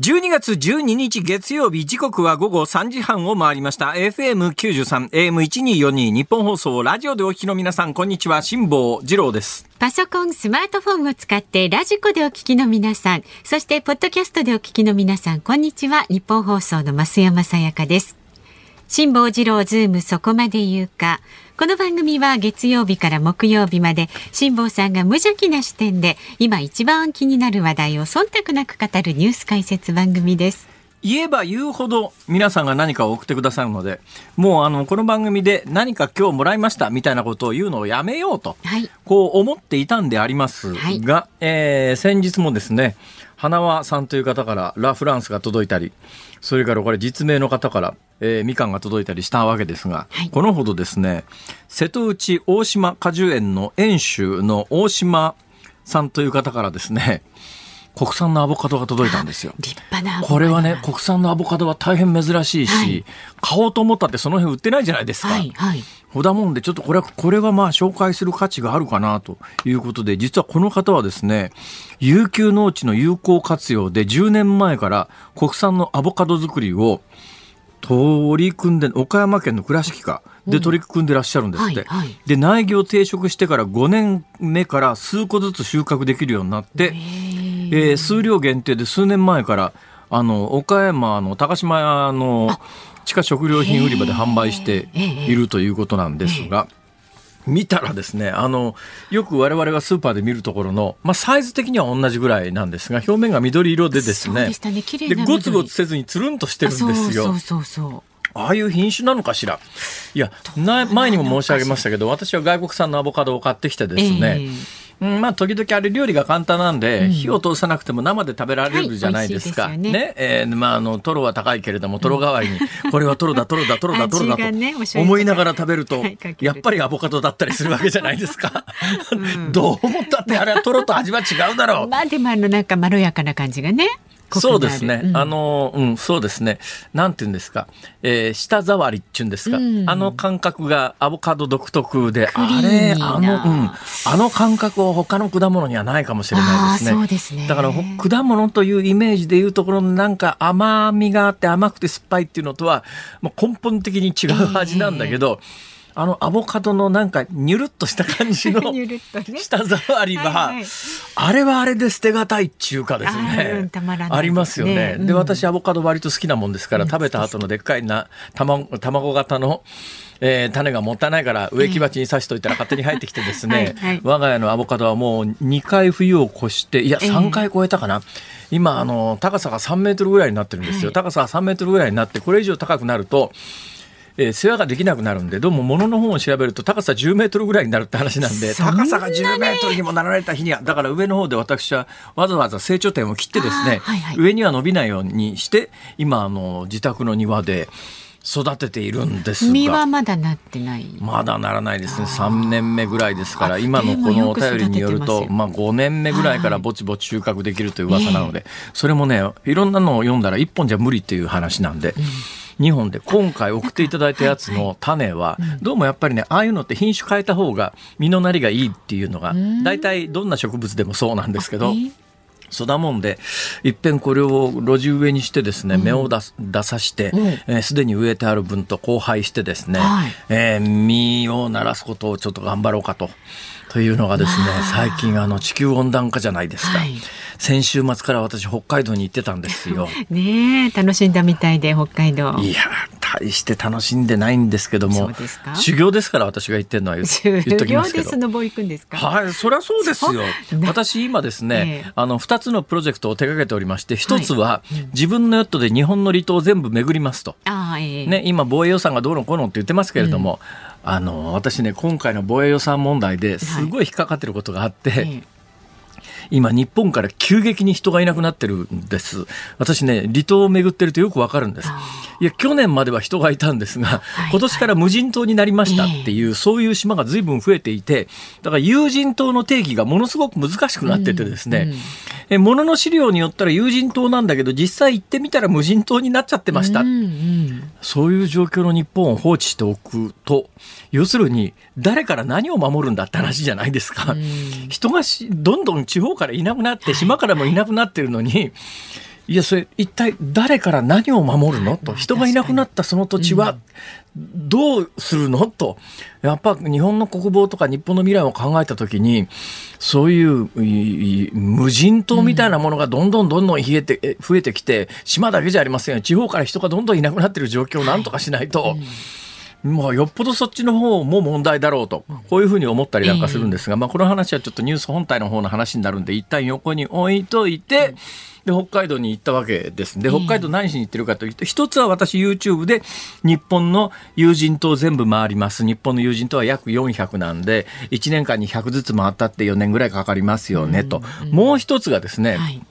12月12日月曜日時刻は午後3時半を回りました。FM93 AM1242 ニッポン放送ラジオでお聞きの皆さんこんにちは。辛坊治郎です。パソコンスマートフォンを使って radiko でお聞きの皆さんそしてポッドキャストでお聞きの皆さんこんにちは。ニッポン放送の増山さやかです。辛坊治郎ズームそこまで言うか。この番組は月曜日から木曜日まで辛坊さんが無邪気な視点で今一番気になる話題を忖度なく語るニュース解説番組です。言えば言うほど皆さんが何かを送ってくださるのでもうあのこの番組で何か今日もらいましたみたいなことを言うのをやめようと、はい、こう思っていたんでありますが、はい、えー、先日もですね花輪さんという方からラ・フランスが届いたりそれからこれ実名の方から、えー、みかんが届いたりしたわけですが、はい、このほどですね瀬戸内大島果樹園の園主の大島さんという方からですね 国産のアボカドが届いたんですよ。立派なこれはね、国産のアボカドは大変珍しいし、はい、買おうと思ったってその辺売ってないじゃないですか。はいはい、ほだもんで、ちょっとこれは、これはまあ紹介する価値があるかなということで、実はこの方はですね、有給農地の有効活用で10年前から国産のアボカド作りを取り組んで、岡山県の倉敷か。で取り組んでらっしゃるんですって、うんはいはい、で苗木を定食してから5年目から数個ずつ収穫できるようになって、えー、数量限定で数年前からあの岡山の高島屋の地下食料品売り場で販売しているということなんですが。見たらですねあのよく我々がスーパーで見るところの、まあ、サイズ的には同じぐらいなんですが表面が緑色でですねで、ね、ゴツゴツせずにつるんとしてるんですよ。そうそうそうああいう品種なのかしら。いや前にも申し上げましたけど私は外国産のアボカドを買ってきてですね、えーうんまあ、時々あれ料理が簡単なんで、うん、火を通さなくても生で食べられるじゃないですか。はい、ねね、えー、まあ、あの、トロは高いけれども、トロ代わりに、これはトロだ、トロだ、トロだ、トロだと思いながら食べると、やっぱりアボカドだったりするわけじゃないですか。うん、どう思ったって、あれはトロと味は違うだろう。まあ、でもあの、なんかまろやかな感じがね。そうですね、うん、あの、うん、そうですね。なんていうんですか、えー、舌触りっていうんですか、うん、あの感覚がアボカド独特で、あれ、あの、うん、あの感覚を他の果物にはないかもしれないですね。そうですね。だから、果物というイメージでいうところのなんか甘みがあって甘くて酸っぱいっていうのとは、もう根本的に違う味なんだけど、えーあのアボカドのなんかニュルっとした感じの 舌触りは、あれはあれで捨てがたいっていうかですね。ありますよね、で私アボカド割と好きなもんですから、食べた後のでっかいな卵卵型のえー、種がもったいないから植木鉢に刺しといたら勝手に入ってきてですね、我が家のアボカドはもう2回冬を越していや3回超えたかな、えー、今あの高さが3メートルぐらいになってるんですよ、はい、高さが3メートルぐらいになってこれ以上高くなるとえー、世話ができなくなるんでどうも物の本を調べると高さ10メートルぐらいになるって話なんで高さが10メートルにもなられた日にはだから上の方で私はわざわざ成長点を切ってですね、はいはい、上には伸びないようにして今あの自宅の庭で。育てているんですが実はまだなってないまだならないですね3年目ぐらいですから今のこのお便りによるとまあ、5年目ぐらいからぼちぼち収穫できるという噂なので、それもねいろんなのを読んだら1本じゃ無理っていう話なんで。うん2本で今回送っていただいたやつの種はどうもやっぱりねああいうのって品種変えた方が実のなりがいいっていうのが大体どんな植物でもそうなんですけど。そだもんでいっぺんこれを路地植えにしてですね、芽を出出さしてすで、えー、に植えてある分と交配してですね、はい、えー、実をならすことをちょっと頑張ろうかと。というのがですね最近あの地球温暖化じゃないですか、はい、先週末から私北海道に行ってたんですよ。ね楽しんだみたいで北海道。いや大して楽しんでないんですけども修行ですから私が言ってるのは言っときますけど。はいそりゃそうですよ。私今ですね、えー、あの2つのプロジェクトを手掛けておりまして一つは、はい。自分のヨットで日本の離島を全部巡りますと、あえー、ね、今防衛予算がどうのこうのって言ってますけれども、うんあの私ね今回の防衛予算問題ですごい引っかかってることがあって、はい今日本から急激に人がいなくなってるんです。私ね離島を巡ってるとよくわかるんです。いや去年までは人がいたんですが、今年から無人島になりましたってい。う、そういう島が随分増えていてだから有人島の定義がものすごく難しくなっててですね、え物の資料によったら有人島なんだけど実際行ってみたら無人島になっちゃってました、そういう状況の日本を放置しておくと要するに誰から何を守るんだって話じゃないですか、うん、人がどんどん地方からいなくなって島からもいなくなってるのに、いやそれ一体誰から何を守るのと人がいなくなったその土地はどうするのとやっぱ日本の国防とか日本の未来を考えた時にそういう無人島みたいなものがどんどんどんどん冷えて増えてきて島だけじゃありませんよ。地方から人がどんどんいなくなっている状況をなんとかしないと。はいうんまあ、よっぽどそっちの方も問題だろうと、こういうふうに思ったりなんかするんですが、えー、まあ、この話はちょっとニュース本体の方の話になるんで、一旦横に置いといて、で、北海道に行ったわけです。で、北海道何しに行ってるかというと、一つは私 YouTube で日本の友人と全部回ります。日本の友人とは約400なんで、1年間に100ずつ回ったって4年ぐらいかかりますよね、と。もう一つがですね、はい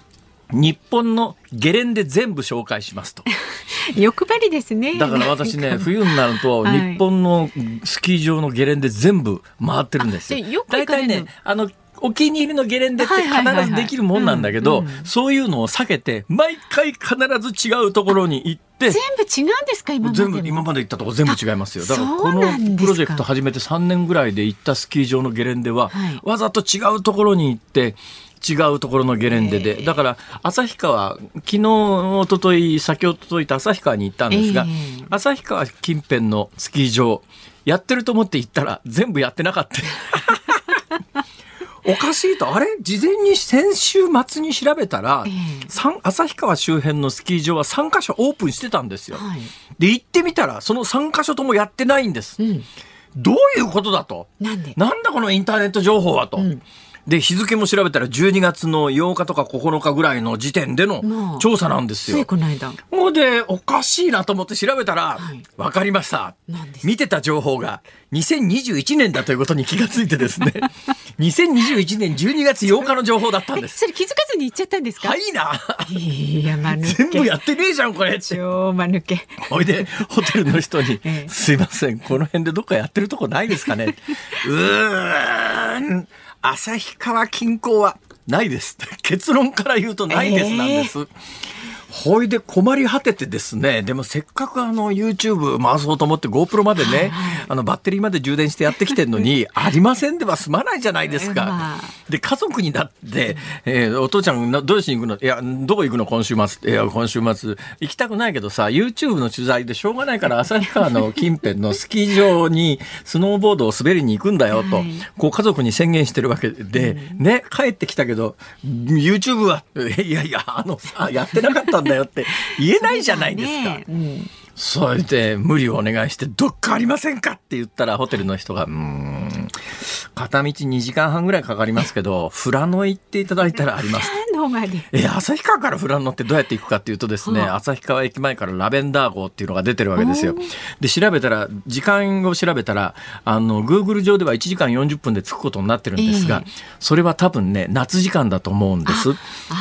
日本のゲレンデ全部紹介しますと。欲張りですね。だから私ね、冬になると、日本のスキー場のゲレンデ全部回ってるんですよ。大体ね、あの、お気に入りのゲレンデって必ずできるもんなんだけど、そういうのを避けて、毎回必ず違うところに行って、全部違うんですか今まで全部今まで行ったとこ全部違いますよ。だからこのプロジェクト始めて3年ぐらいで行ったスキー場のゲレンデは、はい、わざと違うところに行って違うところのゲレンデで、だから旭川、昨日、おととい、先ほど届いた旭川に行ったんですが、旭川近辺のスキー場、やってると思って行ったら、全部やってなかった。おかしいと、あれ？事前に先週末に調べたら、えー、旭川周辺のスキー場は3カ所オープンしてたんですよ。はい、で、行ってみたら、その3カ所ともやってないんです。うん、どういうことだと？なんだこのインターネット情報はと。うんで、日付も調べたら12月の8日とか9日ぐらいの時点での調査なんですよ。この間。もうで、おかしいなと思って調べたら、わ、かりました。見てた情報が2021年だということに気がついてですね、2021年12月8日の情報だったんです。それ気づかずに言っちゃったんですか？はいな。いや、まぬけ。全部やってねえじゃん、これ。超まぬけ。ほいで、ホテルの人に、すいません、この辺でどっかやってるとこないですかね？うーん。旭川近郊はないです。結論から言うとないですなんです。えーほいで困り果ててですね、でもせっかくあの YouTube 回そうと思って GoPro までね、あのバッテリーまで充電してやってきてるのに、ありませんでは済まないじゃないですか。で、家族になって、えー、お父ちゃんどうしに行くの？いや、どこ行くの？今週末。いや、今週末。行きたくないけどさ、YouTube の取材でしょうがないから旭川の 近辺のスキー場にスノーボードを滑りに行くんだよと、こう家族に宣言してるわけで、ね、帰ってきたけど、YouTube は、いやいや、あのさ、やってなかったんだよって言えないじゃないですか。それで無理をお願いして、どっかありませんかって言ったら、ホテルの人が、うん、片道2時間半ぐらいかかりますけど、富良野行っていただいたらあります。え、旭川から富良野ってどうやって行くかっていうとですね、旭川駅前からラベンダー号っていうのが出てるわけですよ。で、調べたら、時間を調べたら、あの、Google 上では1時間40分で着くことになってるんですが、えー、それは多分ね、夏時間だと思うんです。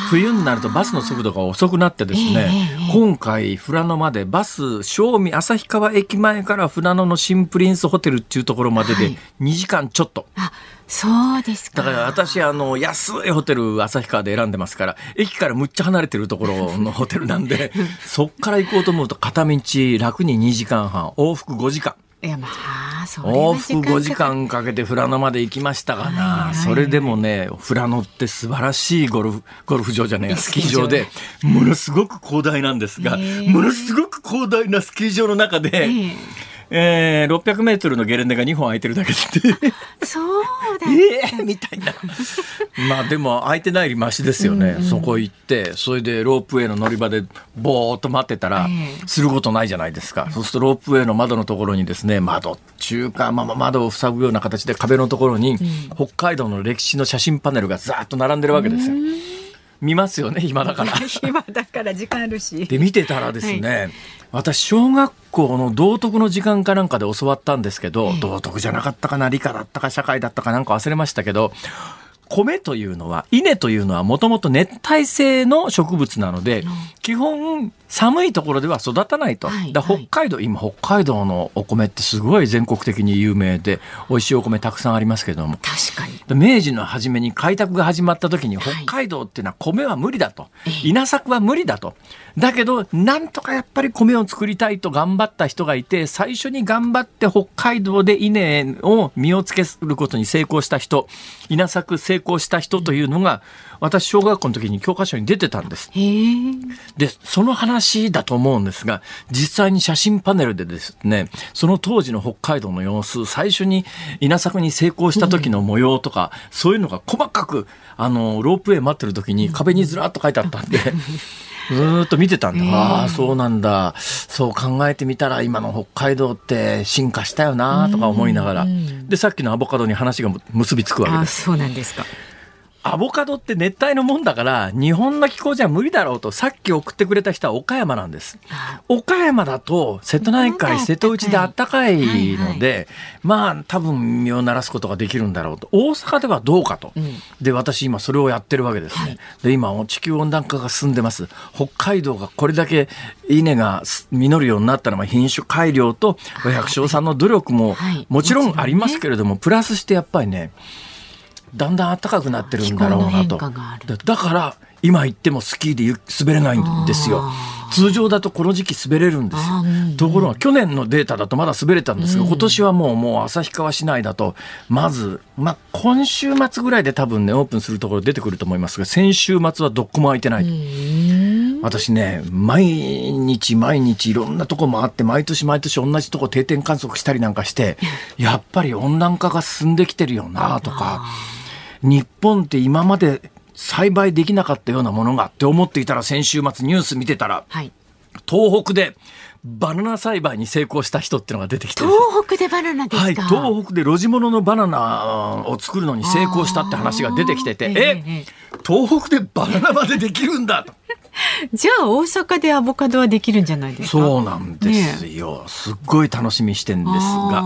冬になるとバスの速度が遅くなってですね、えー、今回富良野までバス、正味旭川駅前から富良野の新プリンスホテルっていうところまでで2時間ちょっと。はいそうですか。だから私、あの、安いホテル、旭川で選んでますから、駅からむっちゃ離れてるところのホテルなんで、そっから行こうと思うと、片道楽に2時間半、往復5時間。いやまあ、そ往復5時間かけて富良野まで行きましたがな、はいはい、それでもね富良野って素晴らしいゴルフゴルフ場じゃねえスキー場でものすごく広大なんですが、ものすごく広大なスキー場の中で、えー、600メートルのゲレンデが2本空いてるだけで。そうだえー、みたいな。まあでも空いてないよりマシですよね、うんうん、そこ行ってそれでロープウェイの乗り場でぼーっと待ってたら、することないじゃないですか、そうするとロープウェイの窓のところにですね窓中華、まあ、窓を塞ぐような形で壁のところに、北海道の歴史の写真パネルがざーっと並んでるわけですよ。見ますよね暇だから。暇だから時間あるし。で見てたらですね、はい、私小学校の道徳の時間かなんかで教わったんですけど、えー、道徳じゃなかったかな理科だったか社会だったかなんか忘れましたけど米というのは、稲というのはもともと熱帯性の植物なので、基本寒いところでは育たないと。はいだ北海道、今北海道のお米ってすごい全国的に有名で、美味しいお米たくさんありますけれども。確かに。明治の初めに開拓が始まった時に、北海道っていうのは米は無理だと。稲作は無理だと。だけど、なんとかやっぱり米を作りたいと頑張った人がいて、最初に頑張って北海道で稲を実をつけることに成功した人、稲作成功した人というのが、私、小学校の時に教科書に出てたんです。で、その話だと思うんですが、実際に写真パネルでですね、その当時の北海道の様子、最初に稲作に成功した時の模様とか、うん、そういうのが細かく、あの、ロープウェイ待ってる時に壁にずらっと書いてあったんで、ずっと見てたんだ。えー、ああ、そうなんだ。そう考えてみたら今の北海道って進化したよなとか思いながら。で、さっきのアボカドに話が結びつくわけです。そうなんですか。アボカドって熱帯のもんだから日本の気候じゃ無理だろうとさっき送ってくれた人は岡山なんです。岡山だと瀬戸内海瀬戸内であったかいので、はいはい、まあ多分身を鳴らすことができるんだろうと。大阪ではどうかと、うん、で私今それをやってるわけですね、はい、で今地球温暖化が進んでます。北海道がこれだけ稲が実るようになったのは品種改良と百姓さんの努力ももちろんありますけれども、プラスしてやっぱりねだんだん暖かくなってるんだろうなと。だから今行ってもスキーで滑れないんですよ。通常だとこの時期滑れるんですよ。ところが去年のデータだとまだ滑れたんですが、今年はもうもう旭川市内だとまず、まあ、今週末ぐらいで多分ねオープンするところ出てくると思いますが先週末はどこも空いてないと。私ね毎日毎日いろんなとこ回って毎年毎年同じとこ定点観測したりなんかしてやっぱり温暖化が進んできてるよなとか。日本って今まで栽培できなかったようなものがって思っていたら先週末ニュース見てたら、はい、東北でバナナ栽培に成功した人っていうのが出てきて。東北でバナナですか、はい、東北で露地物のバナナを作るのに成功したって話が出てきてて。え。え東北でバナナまでできるんだと。じゃあ大阪でアボカドはできるんじゃないですか？そうなんですよ、ね、すっごい楽しみしてんですが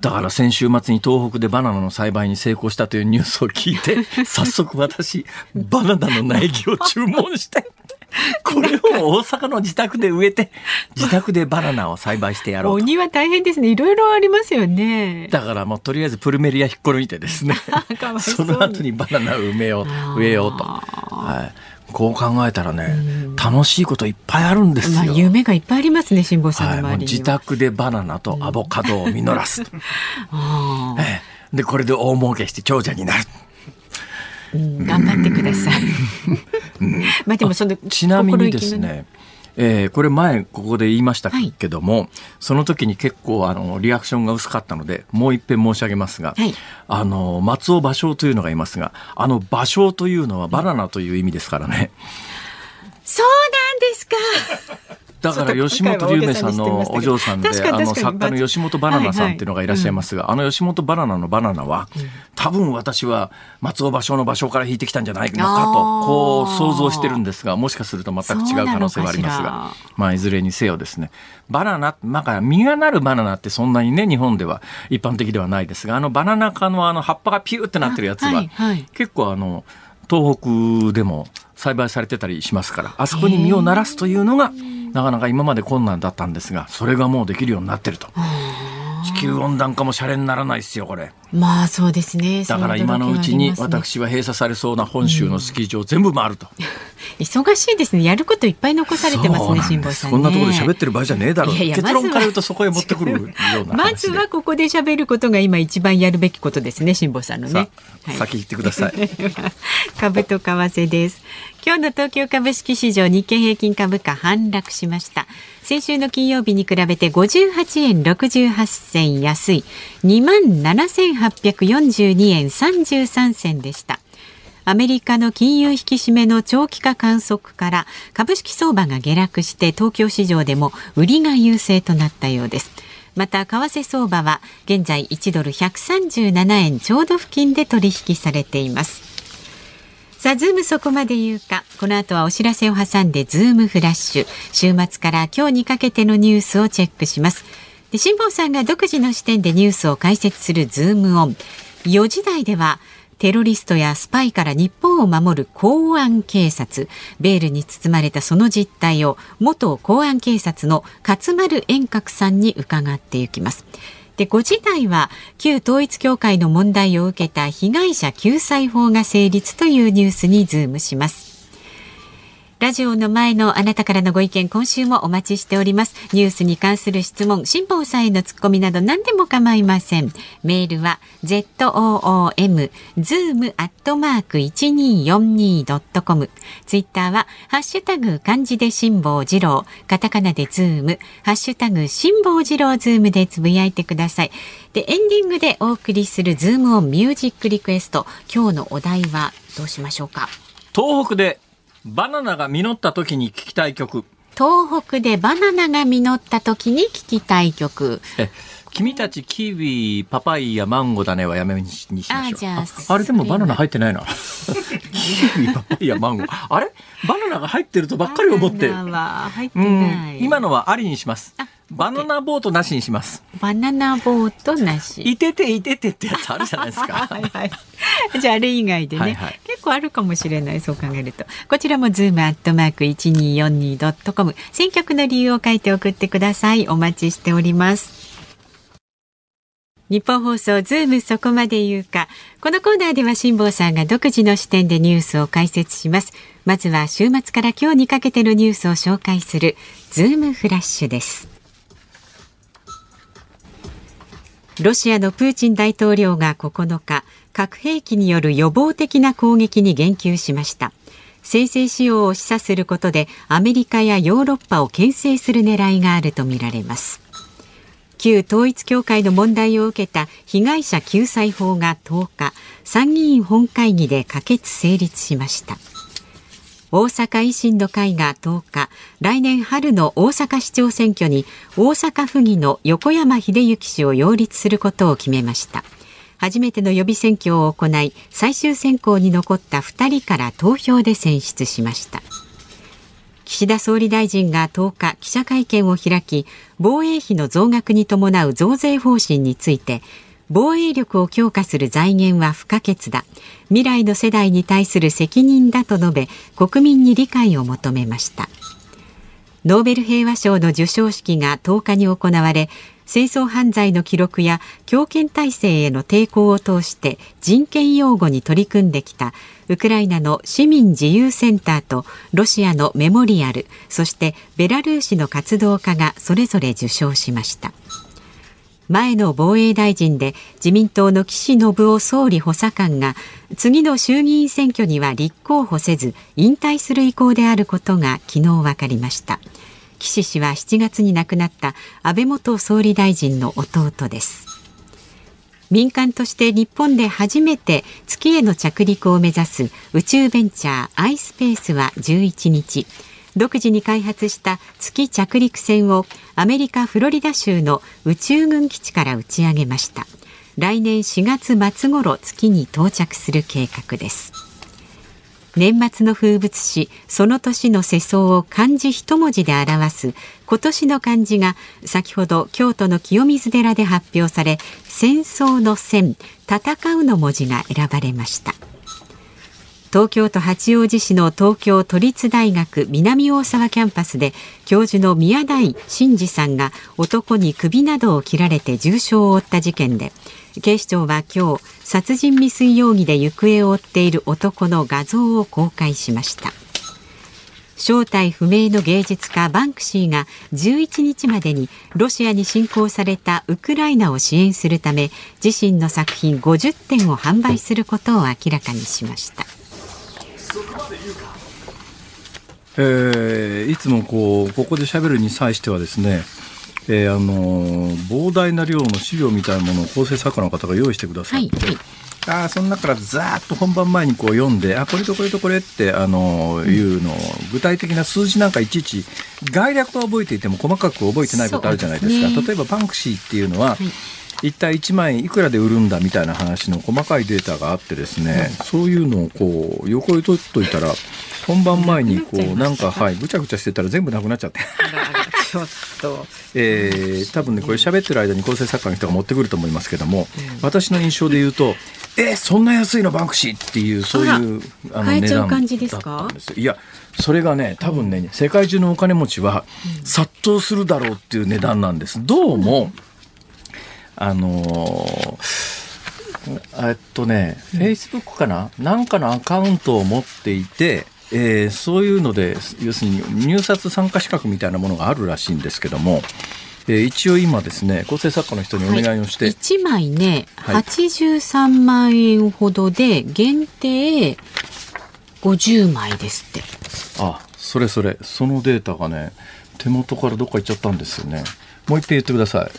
だから先週末に東北でバナナの栽培に成功したというニュースを聞いて 早速私バナナの苗木を注文してこれを大阪の自宅で植えて自宅でバナナを栽培してやろうお庭大変ですね。いろいろありますよね。だからもうとりあえずプルメリア引っこ抜いてですねその後にバナナを埋めよう植えようと。はいこう考えたらね、楽しいこといっぱいあるんですよ。まあ、夢がいっぱいありますね、辛坊さんの周りに、はい、自宅でバナナとアボカドを実らす。で、これで大儲けして長者になる。うん、頑張ってください。まあでもそのちなみにですね、えー、これ前ここで言いましたけども、はい、その時に結構あのリアクションが薄かったのでもう一遍申し上げますが、はい、あの松尾芭蕉というのがいますがあの芭蕉というのはバナナという意味ですからね。そうなんですか。だから吉本龍明さんのお嬢さんであの作家の吉本バナナさんっていうのがいらっしゃいますが、あの吉本バナナのバナナは、多分私は松尾芭蕉の場所から引いてきたんじゃないのかとこう想像してるんですがもしかすると全く違う可能性はありますがまあいずれにせよですね。バナナまあ実がなるバナナってそんなにね日本では一般的ではないですがあのバナナ科のあの葉っぱがピューってなってるやつは、結構あの東北でも栽培されてたりしますからあそこに実をならすというのがなかなか今まで困難だったんですがそれがもうできるようになってると。地球温暖化もシャレにならないですよこれ。まあそうですね。だから今のうちに私は閉鎖されそうな本州のスキー場全部回ると、うん、忙しいですね。やることいっぱい残されてますね辛坊さん、ね、こんなところで喋ってる場合じゃねえだろう。いやいや結論から言うとそこへ持ってくるような。まずはここで喋ることが今一番やるべきことですね辛坊さんのね、はい、先言ってください。株と為替です。今日の東京株式市場日経平均株価反落しました先週の金曜日に比べて58円68銭安い。2万7842円33銭でした。アメリカの金融引き締めの長期化観測から株式相場が下落して東京市場でも売りが優勢となったようです。また為替相場は現在1ドル137円ちょうど付近で取引されています。さあ、ズームそこまで言うか。この後はお知らせを挟んで、ズームフラッシュ。週末から今日にかけてのニュースをチェックします。で辛坊さんが独自の視点でニュースを解説するズームオン。4時台では、テロリストやスパイから日本を守る公安警察ベールに包まれたその実態を元公安警察の勝丸円覚さんに伺っていきますで5時台は旧統一教会の問題を受けた被害者救済法が成立というニュースにズームします。ラジオの前のあなたからのご意見、今週もお待ちしております。ニュースに関する質問、辛坊さんへのツッコミなど何でも構いません。メールは zoom zoom アットマーク 1242.com。ツイッターはハッシュタグ漢字で辛坊治郎、カタカナでズーム、ハッシュタグ辛坊治郎ズームでつぶやいてください。で、エンディングでお送りするズームオンミュージックリクエスト。今日のお題はどうしましょうか？東北でバナナが実った時に聞きたい曲。東北でバナナが実った時に聞きたい曲。君たちキウイ、パパイヤ、マンゴーだねはやめにしましょう。あああれでもバナナ入ってないな。キウイ、パパイヤ、マンゴー。あれ？バナナが入ってるとばっかり思って。バナナは入ってない。今のはありにします。バナナボートなしにします。バナナボートなし。いてていててってやつあるじゃないですか。はいはい。じゃああれ以外でね、はいはい、結構あるかもしれないそう考えると。こちらもズームアットマーク一二四二ドットコム選曲の理由を書いて送ってください。お待ちしております。ニッポン放送ズームそこまで言うか。このコーナーでは辛坊さんが独自の視点でニュースを解説します。まずは週末から今日にかけてのニュースを紹介するズームフラッシュです。ロシアのプーチン大統領が9日核兵器による予防的な攻撃に言及しました先制使用を示唆することでアメリカやヨーロッパを牽制する狙いがあるとみられます旧統一教会の問題を受けた被害者救済法が10日参議院本会議で可決成立しました。大阪維新の会が10日来年春の大阪市長選挙に大阪府議の横山秀幸氏を擁立することを決めました。初めての予備選挙を行い最終選考に残った2人から投票で選出しました。岸田総理大臣が10日記者会見を開き防衛費の増額に伴う増税方針について防衛力を強化する財源は不可欠だ。未来の世代に対する責任だと述べ国民に理解を求めました。ノーベル平和賞の授賞式が10日に行われ戦争犯罪の記録や強権体制への抵抗を通して人権擁護に取り組んできたウクライナの市民自由センターとロシアのメモリアルそしてベラルーシの活動家がそれぞれ受賞しました。前の防衛大臣で自民党の岸信夫総理補佐官が次の衆議院選挙には立候補せず引退する意向であることが昨日分かりました岸氏は7月に亡くなった安倍元総理大臣の弟です民間として日本で初めて月への着陸を目指す宇宙ベンチャー iSpace は11日。独自に開発した月着陸船をアメリカ・フロリダ州の宇宙軍基地から打ち上げました。来年4月末頃月に到着する計画です。年末の風物詩その年の世相を漢字一文字で表す今年の漢字が先ほど京都の清水寺で発表され戦争の戦戦うの文字が選ばれました。東京都八王子市の東京都立大学南大沢キャンパスで教授の宮台真司さんが男に首などを切られて重傷を負った事件で警視庁は今日殺人未遂容疑で行方を追っている男の画像を公開しました。正体不明の芸術家バンクシーが11日までにロシアに侵攻されたウクライナを支援するため自身の作品50点を販売することを明らかにしました。えー、いつもこうここで喋るに際してはですね、えー、あの膨大な量の資料みたいなものを構成作家の方が用意してくださって、はいはい、あその中からざーっと本番前にこう読んであこれとこれとこれってあの、うん、いうのを具体的な数字なんかいちいち概略は覚えていても細かく覚えてないことあるじゃないですか。すね、例えばバンクシーっていうのは、はい。一体1万円いくらで売るんだみたいな話の細かいデータがあってですね、そういうのをこう横に取っといたら本番前にこうなんかはいぐちゃぐちゃしてたら全部なくなっちゃって。ちょっと、えー、多分ねこれ喋ってる間に構成作家の人が持ってくると思いますけども、うん、私の印象で言うとえー、そんな安いのバンクシーっていうそういうあの値段だったんですいやそれがね多分ね世界中のお金持ちは殺到するだろうっていう値段なんです。どうも、あのー、えっとね、フェイスブックかな？なんかのアカウントを持っていて、えー、そういうので要するに入札参加資格みたいなものがあるらしいんですけども、えー、一応今ですね構成作家の人にお願いをして、はい、1枚ね、はい、83万円ほどで限定50枚ですって。あそれそれ。そのデータがね手元からどっか行っちゃったんですよね。もう一遍言ってください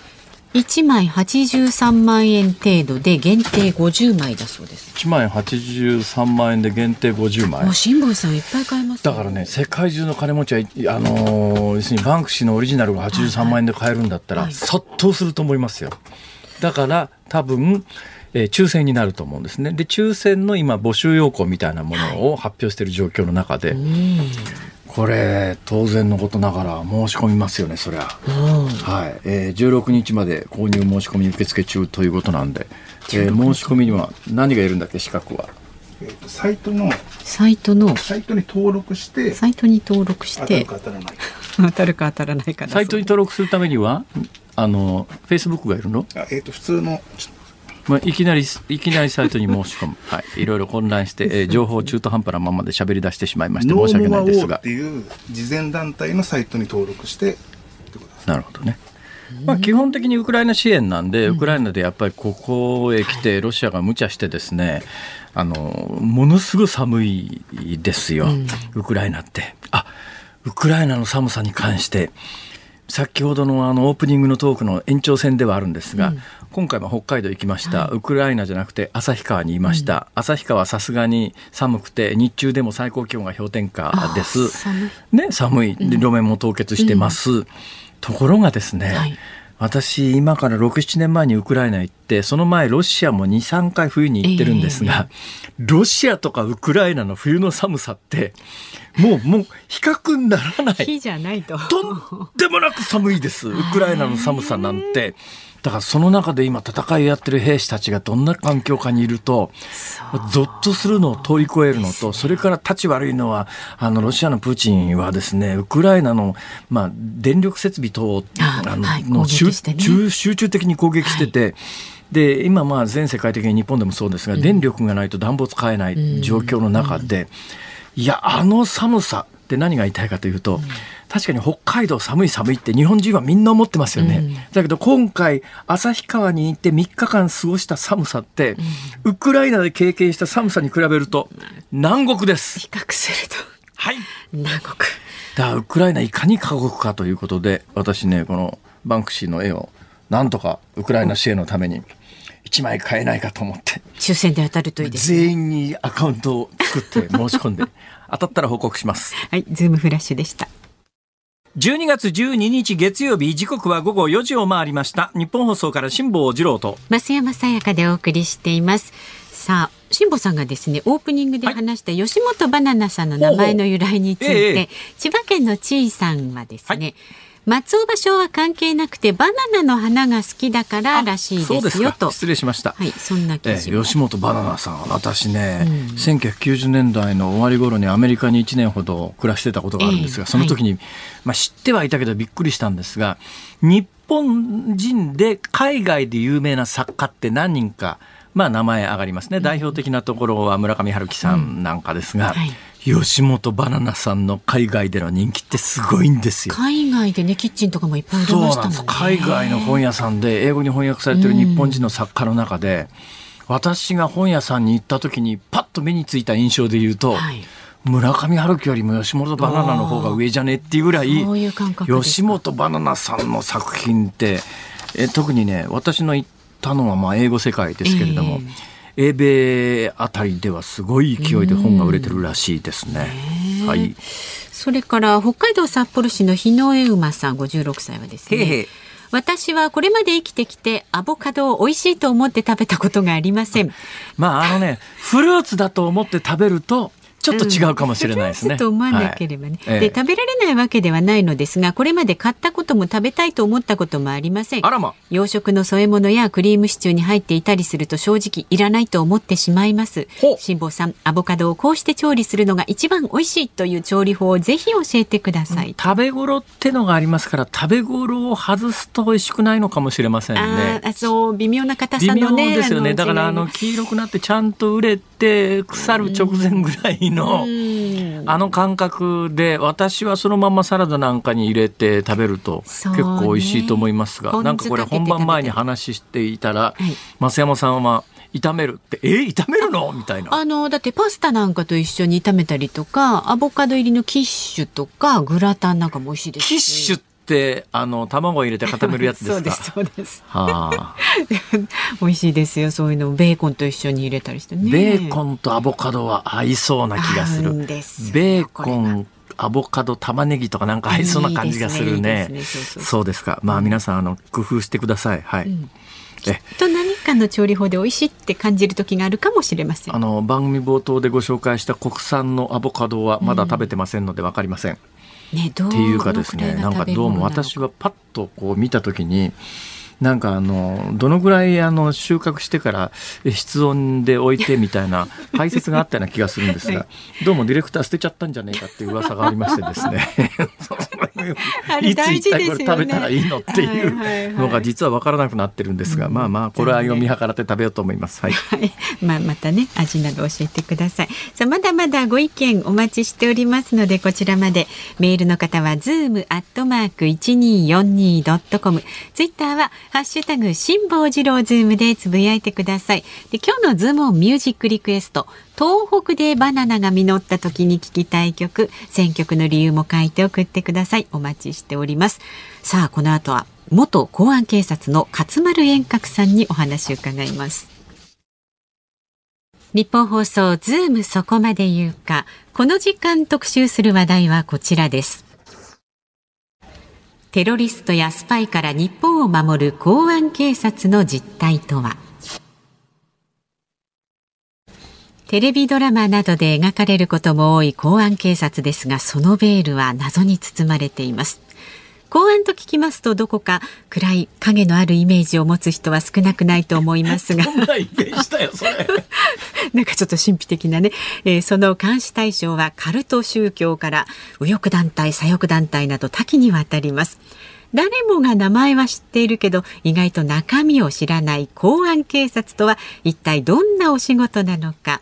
1枚83万円程度で限定50枚だそうです。1枚83万円で限定50枚。もう辛坊さんいっぱい買えます、ね、だからね世界中の金持ちはあのー、要するにバンクシーのオリジナルが83万円で買えるんだったら、はいはい、殺到すると思いますよ。だから多分えー、抽選になると思うんですね。で抽選の今募集要項みたいなものを発表している状況の中で、はい、これ当然のことながら申し込みますよねそりゃ、はい。えー、16日まで購入申し込み受付中ということなんで、えー、申し込みには何がいるんだっけ資格は？えー、サイトのサイトの。サイトに登録してサイトに登録して。当たるか当たらない 当たるか当たらないかサイトに登録するためにはあのフェイスブックがいるの？あ、えーと普通のまあ、いきなりいきなりサイトに申し込む、はい、いろいろ混乱して、えー、情報中途半端なままで喋り出してしまいまして申し訳ないですが。っていう慈善団体のサイトに登録してなるほどね。まあ、基本的にウクライナ支援なんで、ウクライナでやっぱりここへ来て、ロシアが無茶してですね、あのものすごい寒いですよ、ウクライナって。あウクライナの寒さに関して、先ほどのあのオープニングのトークの延長戦ではあるんですが、うん、今回も北海道行きました、はい、ウクライナじゃなくて旭川にいました、うん、旭川はさすがに寒くて日中でも最高気温が氷点下です。寒い,、ね、寒い。路面も凍結してます、うん、ところがですね、はい私今から67年前にウクライナ行ってその前ロシアも23回冬に行ってるんですが、えー、ロシアとかウクライナの冬の寒さってもうもう比較にならない。火じゃないと。とんでもなく寒いです。ウクライナの寒さなんて。だからその中で今戦いをやってる兵士たちがどんな環境下にいるとぞっとするのを通り越えるのとそれから立ち悪いのはあのロシアのプーチンはですねウクライナの、まあ、電力設備等あの、はい、の集集中的に攻撃してて。はい。で今まあ全世界的に日本でもそうですが、電力がないと暖房使えない状況の中で、いやあの寒さって何が言いたいかというと、確かに北海道寒い寒いって日本人はみんな思ってますよね、うん、だけど今回旭川に行って3日間過ごした寒さって、うん、ウクライナで経験した寒さに比べると南国です。比較すると。はい。南国。だウクライナいかに過酷かということで私ねこのバンクシーの絵をなんとかウクライナ支援のために1枚買えないかと思って。抽選で当たるといいです、ね、全員にアカウントを作って申し込んで 当たったら報告します。はいズームフラッシュでした12月12日月曜日時刻は午後4時を回りました。日本放送から辛坊治郎と。増山さやかでお送りしています。さあ辛坊さんがですねオープニングで話した吉本バナナさんの名前の由来について、はいええ、千葉県のちいさんはですね、はい松尾芭蕉は関係なくてバナナの花が好きだかららしいですよと。失礼しました。はいそんな記事、えー、吉本バナナさん私ね、うん、1990年代の終わり頃にアメリカに1年ほど暮らしてたことがあるんですが、えー、その時に、はい、まあ、知ってはいたけどびっくりしたんですが日本人で海外で有名な作家って何人かまあ名前上がりますね、代表的なところは村上春樹さんなんかですが、うん。はい吉本バナナさんの海外での人気ってすごいんですよ。海外でねキッチンとかもいっぱい売れましたもんね。海外の本屋さんで英語に翻訳されてる日本人の作家の中で、うん、私が本屋さんに行った時にパッと目についた印象で言うと。はい村上春樹よりも吉本バナナの方が上じゃねっていうぐらい吉本バナナさんの作品ってえ特にね私の行ったのはまあ英語世界ですけれども、えー英米あたりではすごい勢いで本が売れてるらしいですね。はい。それから北海道札幌市の日野江馬さん56歳はですね。へへ私はこれまで生きてきてアボカドを美味しいと思って食べたことがありません。まああのね、フルーツだと思って食べるとちょっと違うかもしれないですね。うん、と思わなければね、はい、で食べられないわけではないのですがこれまで買ったことも食べたいと思ったこともありません。あらま。洋食の添え物やクリームシチューに入っていたりすると正直いらないと思ってしまいます。辛坊さんアボカドをこうして調理するのが一番美味しいという調理法をぜひ教えてください、うん、食べ頃ってのがありますから食べ頃を外すと美味しくないのかもしれませんね。あそう微妙な硬さのね微妙ですよね。だからあの黄色くなってちゃんと売れて腐る直前ぐらいの、あの感覚で私はそのままサラダなんかに入れて食べると結構美味しいと思いますが、ね、なんかこれ本番前に話していたら、はい、増山さんは炒めるってえ炒めるの？みたいな。あのだってパスタなんかと一緒に炒めたりとかアボカド入りのキッシュとかグラタンなんかも美味しいです、キッシュってあの卵を入れて固めるやつですか？そうですそうです。はあ。美味しいですよそういうの。ベーコンと一緒に入れたりしてね。ベーコンとアボカドは合いそうな気がする。ベーコンアボカド玉ねぎとかなんか合いそうな感じがするね。そうですか。まあ皆さんあの工夫してください。はい、うん。きっと何かの調理法で美味しいって感じる時があるかもしれません。あの番組冒頭でご紹介した国産のアボカドはまだ食べてませんので分かりません、うん、ね、っていうかですねなんかどうも私はパッとこう見た時になんかあのどのぐらいあの収穫してから室温で置いてみたいな 解説があったような気がするんですが、どうもディレクター捨てちゃったんじゃねえかっていう噂がありましてですね。いつ一体これ食べたらいいのっていうのが実は分からなくなってるんですが、まあまあこれは見計らって食べようと思います。はい、まあまたね味など教えてください。さあまだまだご意見お待ちしておりますのでこちらまで。メールの方はズームアットマーク一二四二ドットコム、ツイッターはハッシュタグ辛坊治郎ズームでつぶやいてください。で今日のズームオンミュージックリクエスト、東北でバナナが実った時に聴きたい曲、選曲の理由も書いて送ってください。お待ちしております。さあこの後は元公安警察の勝丸円覚さんにお話を伺います。ニッポン放送ズームそこまで言うかこの時間特集する話題はこちらですテロリストやスパイから日本を守る公安警察の実態とは？テレビドラマなどで描かれることも多い公安警察ですがそのベールは謎に包まれています。公安と聞きますとどこか暗い影のあるイメージを持つ人は少なくないと思いますが。なんかちょっと神秘的なね、えー、その監視対象はカルト宗教から右翼団体左翼団体など多岐にわたります。誰もが名前は知っているけど意外と中身を知らない公安警察とは一体どんなお仕事なのか。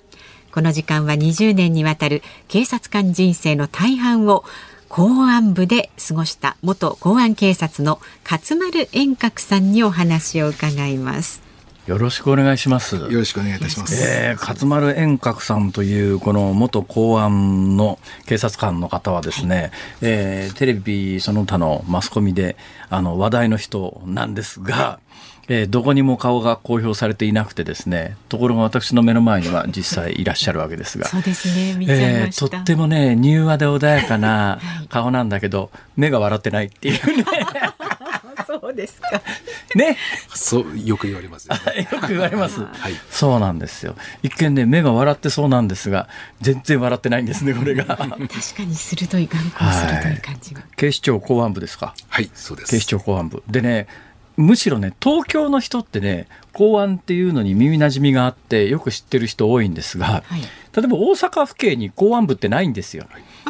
この時間は20年にわたる警察官人生の大半を公安部で過ごした元公安警察の勝丸円覚さんにお話を伺いますよろしくお願いします。よろしくお願いいたします。えー、勝丸円覚さんというこの元公安の警察官の方はですね、はい、えー、テレビその他のマスコミであの話題の人なんですが、えー、どこにも顔が公表されていなくてですねところが私の目の前には実際いらっしゃるわけですがそうですね見えー、とってもね柔和で穏やかな顔なんだけど、目が笑ってないっていうね そうですか。ね。そうよく言われます、ね、よく言われます。はい。そうなんですよ。一見ね目が笑ってそうなんですが、全然笑ってないんですねこれが。確かに鋭い眼光鋭い感じが、はい、警視庁公安部ですか？はいそうです。警視庁公安部でね。むしろね東京の人ってね公安っていうのに耳なじみがあってよく知ってる人多いんですが、はい、例えば大阪府警に公安部ってないんですよ。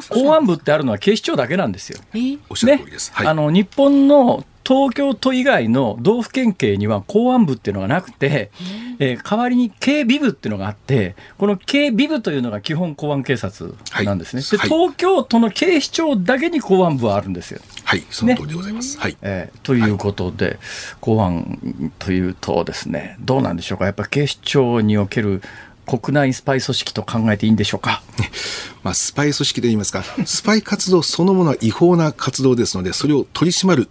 公安部ってあるのは警視庁だけなんですよ。えー、おっしゃる通りです。ね、はい、あの日本の東京都以外の道府県警には公安部っていうのがなくて、えー、代わりに警備部っていうのがあってこの警備部というのが基本公安警察なんですね、はい、で東京都の警視庁だけに公安部はあるんですよ。はいその通りでございます、ね、はい。えー、ということで、はい、公安というとですねどうなんでしょうか？やっぱ警視庁における国内スパイ組織と考えていいんでしょうか？まあ、スパイ組織で言いますか、スパイ活動そのものは違法な活動ですので、それを取り締まる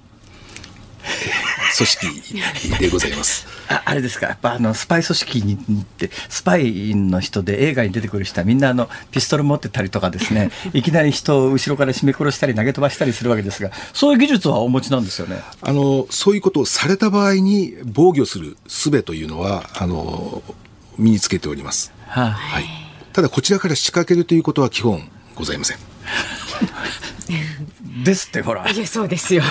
組織でございます。ああれですか、やっぱあのスパイ組織にってスパイの人で映画に出てくる人はみんなあのピストル持ってたりとかですね いきなり人を後ろから絞め殺したり投げ飛ばしたりするわけですがそういう技術はお持ちなんですよね。あのそういうことをされた場合に防御する術というのはあの身につけております、はあ、はい、ただこちらから仕掛けるということは基本ございませんですってほら。いやそうですよ。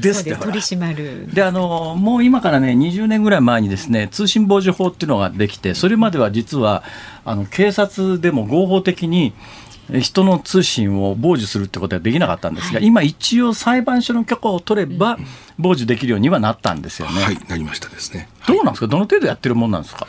ですって取り締まる。であのもう今からね20年ぐらい前にですね通信傍受法っていうのができてそれまでは実はあの警察でも合法的に人の通信を傍受するってことはできなかったんですが、はい、今一応裁判所の許可を取れば傍受できるようにはなったんですよね。はい、なりましたですね。どうなんですか、どの程度やってるもんなんですか？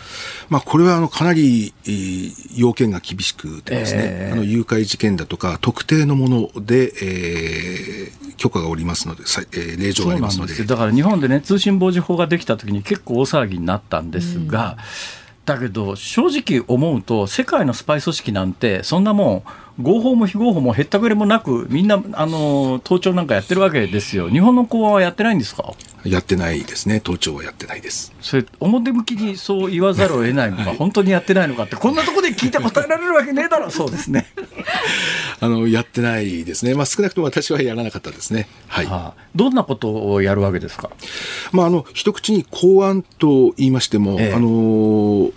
まあ、これはあのかなり、えー、要件が厳しくてですね、えー、あの誘拐事件だとか特定のもので、えー、許可がおりますので、えー、令状がありますのでだから日本でね通信傍受法ができたときに結構大騒ぎになったんですが。うんだけど正直思うと世界のスパイ組織なんてそんなもん合法も非合法もへったくれもなくみんなあの盗聴なんかやってるわけですよ。日本の公安はやってないんですか？やってないですね。盗聴はやってないです。それ表向きにそう言わざるを得ないのか、はい、本当にやってないのかってこんなところで聞いて答えられるわけねえだろ。そうですね。あのやってないですね、まあ、少なくとも私はやらなかったですね、はい、はあ、どんなことをやるわけですか、まあ、あの一口に公安と言いましても、ええ、あの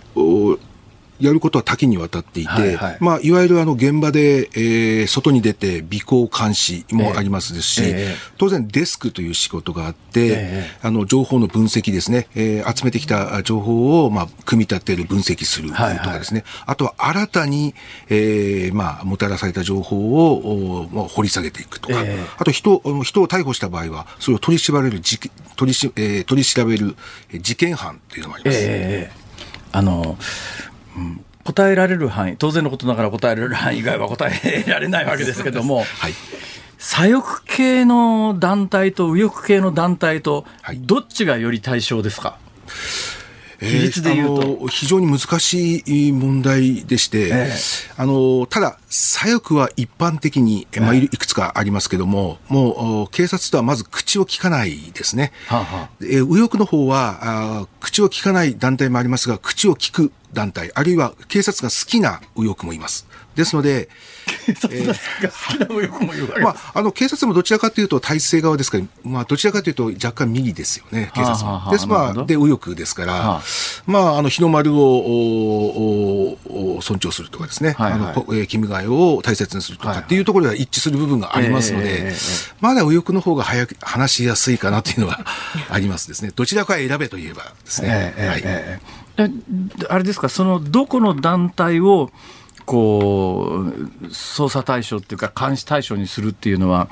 やることは多岐にわたっていて、はいはい。まあ、いわゆるあの現場で、えー、外に出て尾行監視もありますですし、えー、当然デスクという仕事があって、えー、あの情報の分析ですね、えー、集めてきた情報を、まあ、組み立てる、分析するとかですね、はいはい、あとは新たに、えーまあ、もたらされた情報をお、まあ、掘り下げていくとか、えー、あと人人を逮捕した場合は、それを取り調べる取りし、えー、取り調べる事件犯というのもあります。えー答えられる範囲当然のことながら答えられる範囲以外は答えられないわけですけども、はい、左翼系の団体と右翼系の団体と、どっちがより対象ですか、比率でいうと、えー、非常に難しい問題でして、えー、あのただ、左翼は一般的に、まあ、いくつかありますけども、もう警察とはまず口を聞かないですね。はあはあ、えー、右翼の方はあ口を聞かない団体もありますが、口を聞く団体、あるいは警察が好きな右翼もいます。ですので、警察が好きな右翼もいるわけまあ、あの警察もどちらかというと体制側ですから、まあ、どちらかというと若干右ですよね、警察も。はあはあ、です、まあ、で、右翼ですから、はあ、まあ、あの日の丸を尊重するとかですね、はいはい、あの君が代を大切にするとかっていうところでは一致する部分がありますので、はいはい、まだ右翼の方が早く話しやすいかなというのはありますですね。どちらか選べといえばですね。はい、あれですか、そのどこの団体をこう捜査対象っていうか監視対象にするっていうのは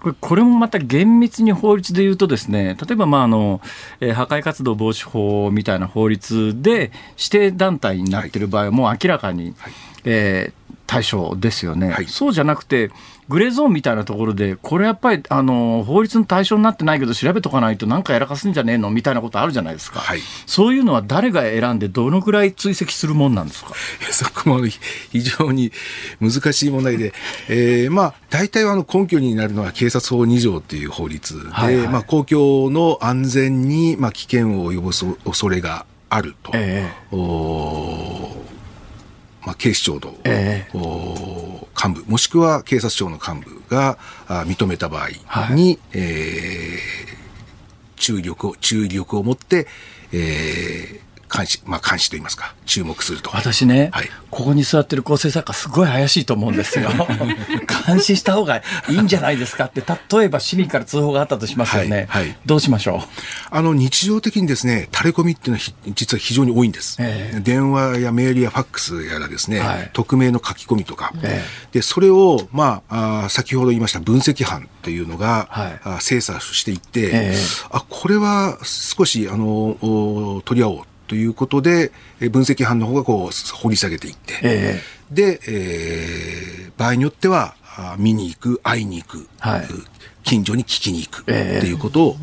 これこれもまた厳密に法律で言うとですね例えばまああの、えー、破壊活動防止法みたいな法律で指定団体になっている場合はもう明らかに、はい、えー、対象ですよね、はい、そうじゃなくてグレーゾーンみたいなところで、これやっぱりあの法律の対象になってないけど、調べとかないと、なんかやらかすんじゃねえのみたいなことあるじゃないですか、はい、そういうのは誰が選んで、どのぐらい追跡するもんなんですか？そこも非常に難しい問題で、えーまあ、大体はあの根拠になるのは警察法2条という法律で、はいはい、まあ、公共の安全にまあ危険を及ぼす恐れがあると。えーまあ、警視庁の、えー、幹部、もしくは警察庁の幹部が認めた場合に、はい、えー、注意力を、注意力を持って、えー、監視、まあ監視と言いますか、注目すると。私ね、はい、ここに座ってる構成作家すごい怪しいと思うんですよ。監視した方がいいんじゃないですかって、例えば市民から通報があったとしますよね。はい、はい、どうしましょう？あの、日常的にですね、垂れ込みっていうのは実は非常に多いんです。えー、電話やメールやファックスやらですね、はい、匿名の書き込みとか。えー、で、それを、まああ、先ほど言いました分析班というのが、はい、あ精査していって、えー、あ、これは少し、あの、取り合おう。ということで、分析班の方がこう掘り下げていって、えー、で、えー、場合によっては、見に行く、会いに行く、はい、近所に聞きに行くっていうことを、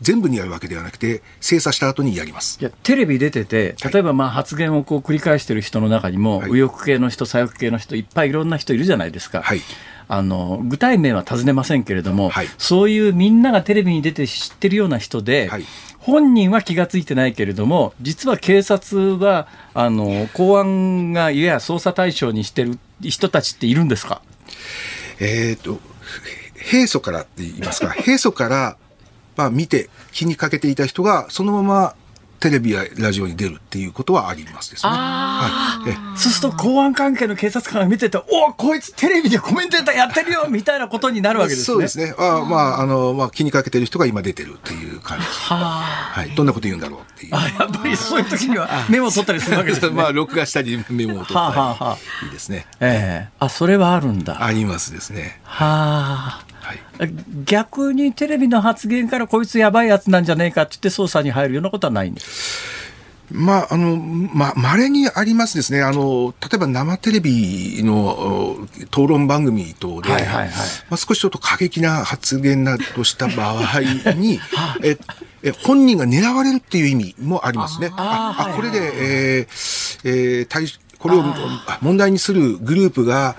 全部にやるわけではなくて、精査した後にやります。いやテレビ出てて、例えばまあ発言をこう繰り返している人の中にも、はい、右翼系の人、左翼系の人、いっぱいいろんな人いるじゃないですか。はいあの具体名は尋ねませんけれども、はい、そういうみんながテレビに出て知ってるような人で、はい、本人は気が付いてないけれども、実は警察は、あの、公安がいや捜査対象にしてる人たちっているんですか？えっ、と、平素からって言いますか、平素から、まあ見て気にかけていた人が、そのままテレビやラジオに出るっていうことはありますですね。はい、そうすると公安関係の警察官が見てて、おこいつテレビでコメンテーターやってるよみたいなことになるわけですね。そうですね。あまあ、あの、まあ、気にかけてる人が今出てるっていう感じ。はい。どんなこと言うんだろうっていう。あやっぱりそういう時にはメモを取ったりするわけですね。まあ、録画したりメモを取ったり。いいですね。ええー、あ、それはあるんだ。ありますですね。はあ。はい、逆にテレビの発言からこいつやばいやつなんじゃねえかって言って捜査に入るようなことはないんですまあ、あの、ま、稀にありますですね。あの、例えば生テレビの討論番組等で、はいはいはい、まあ、少しちょっと過激な発言などした場合に、え、え、本人が狙われるっていう意味もありますね。ああ、これで、えー、えー、対これを問題にするグループが、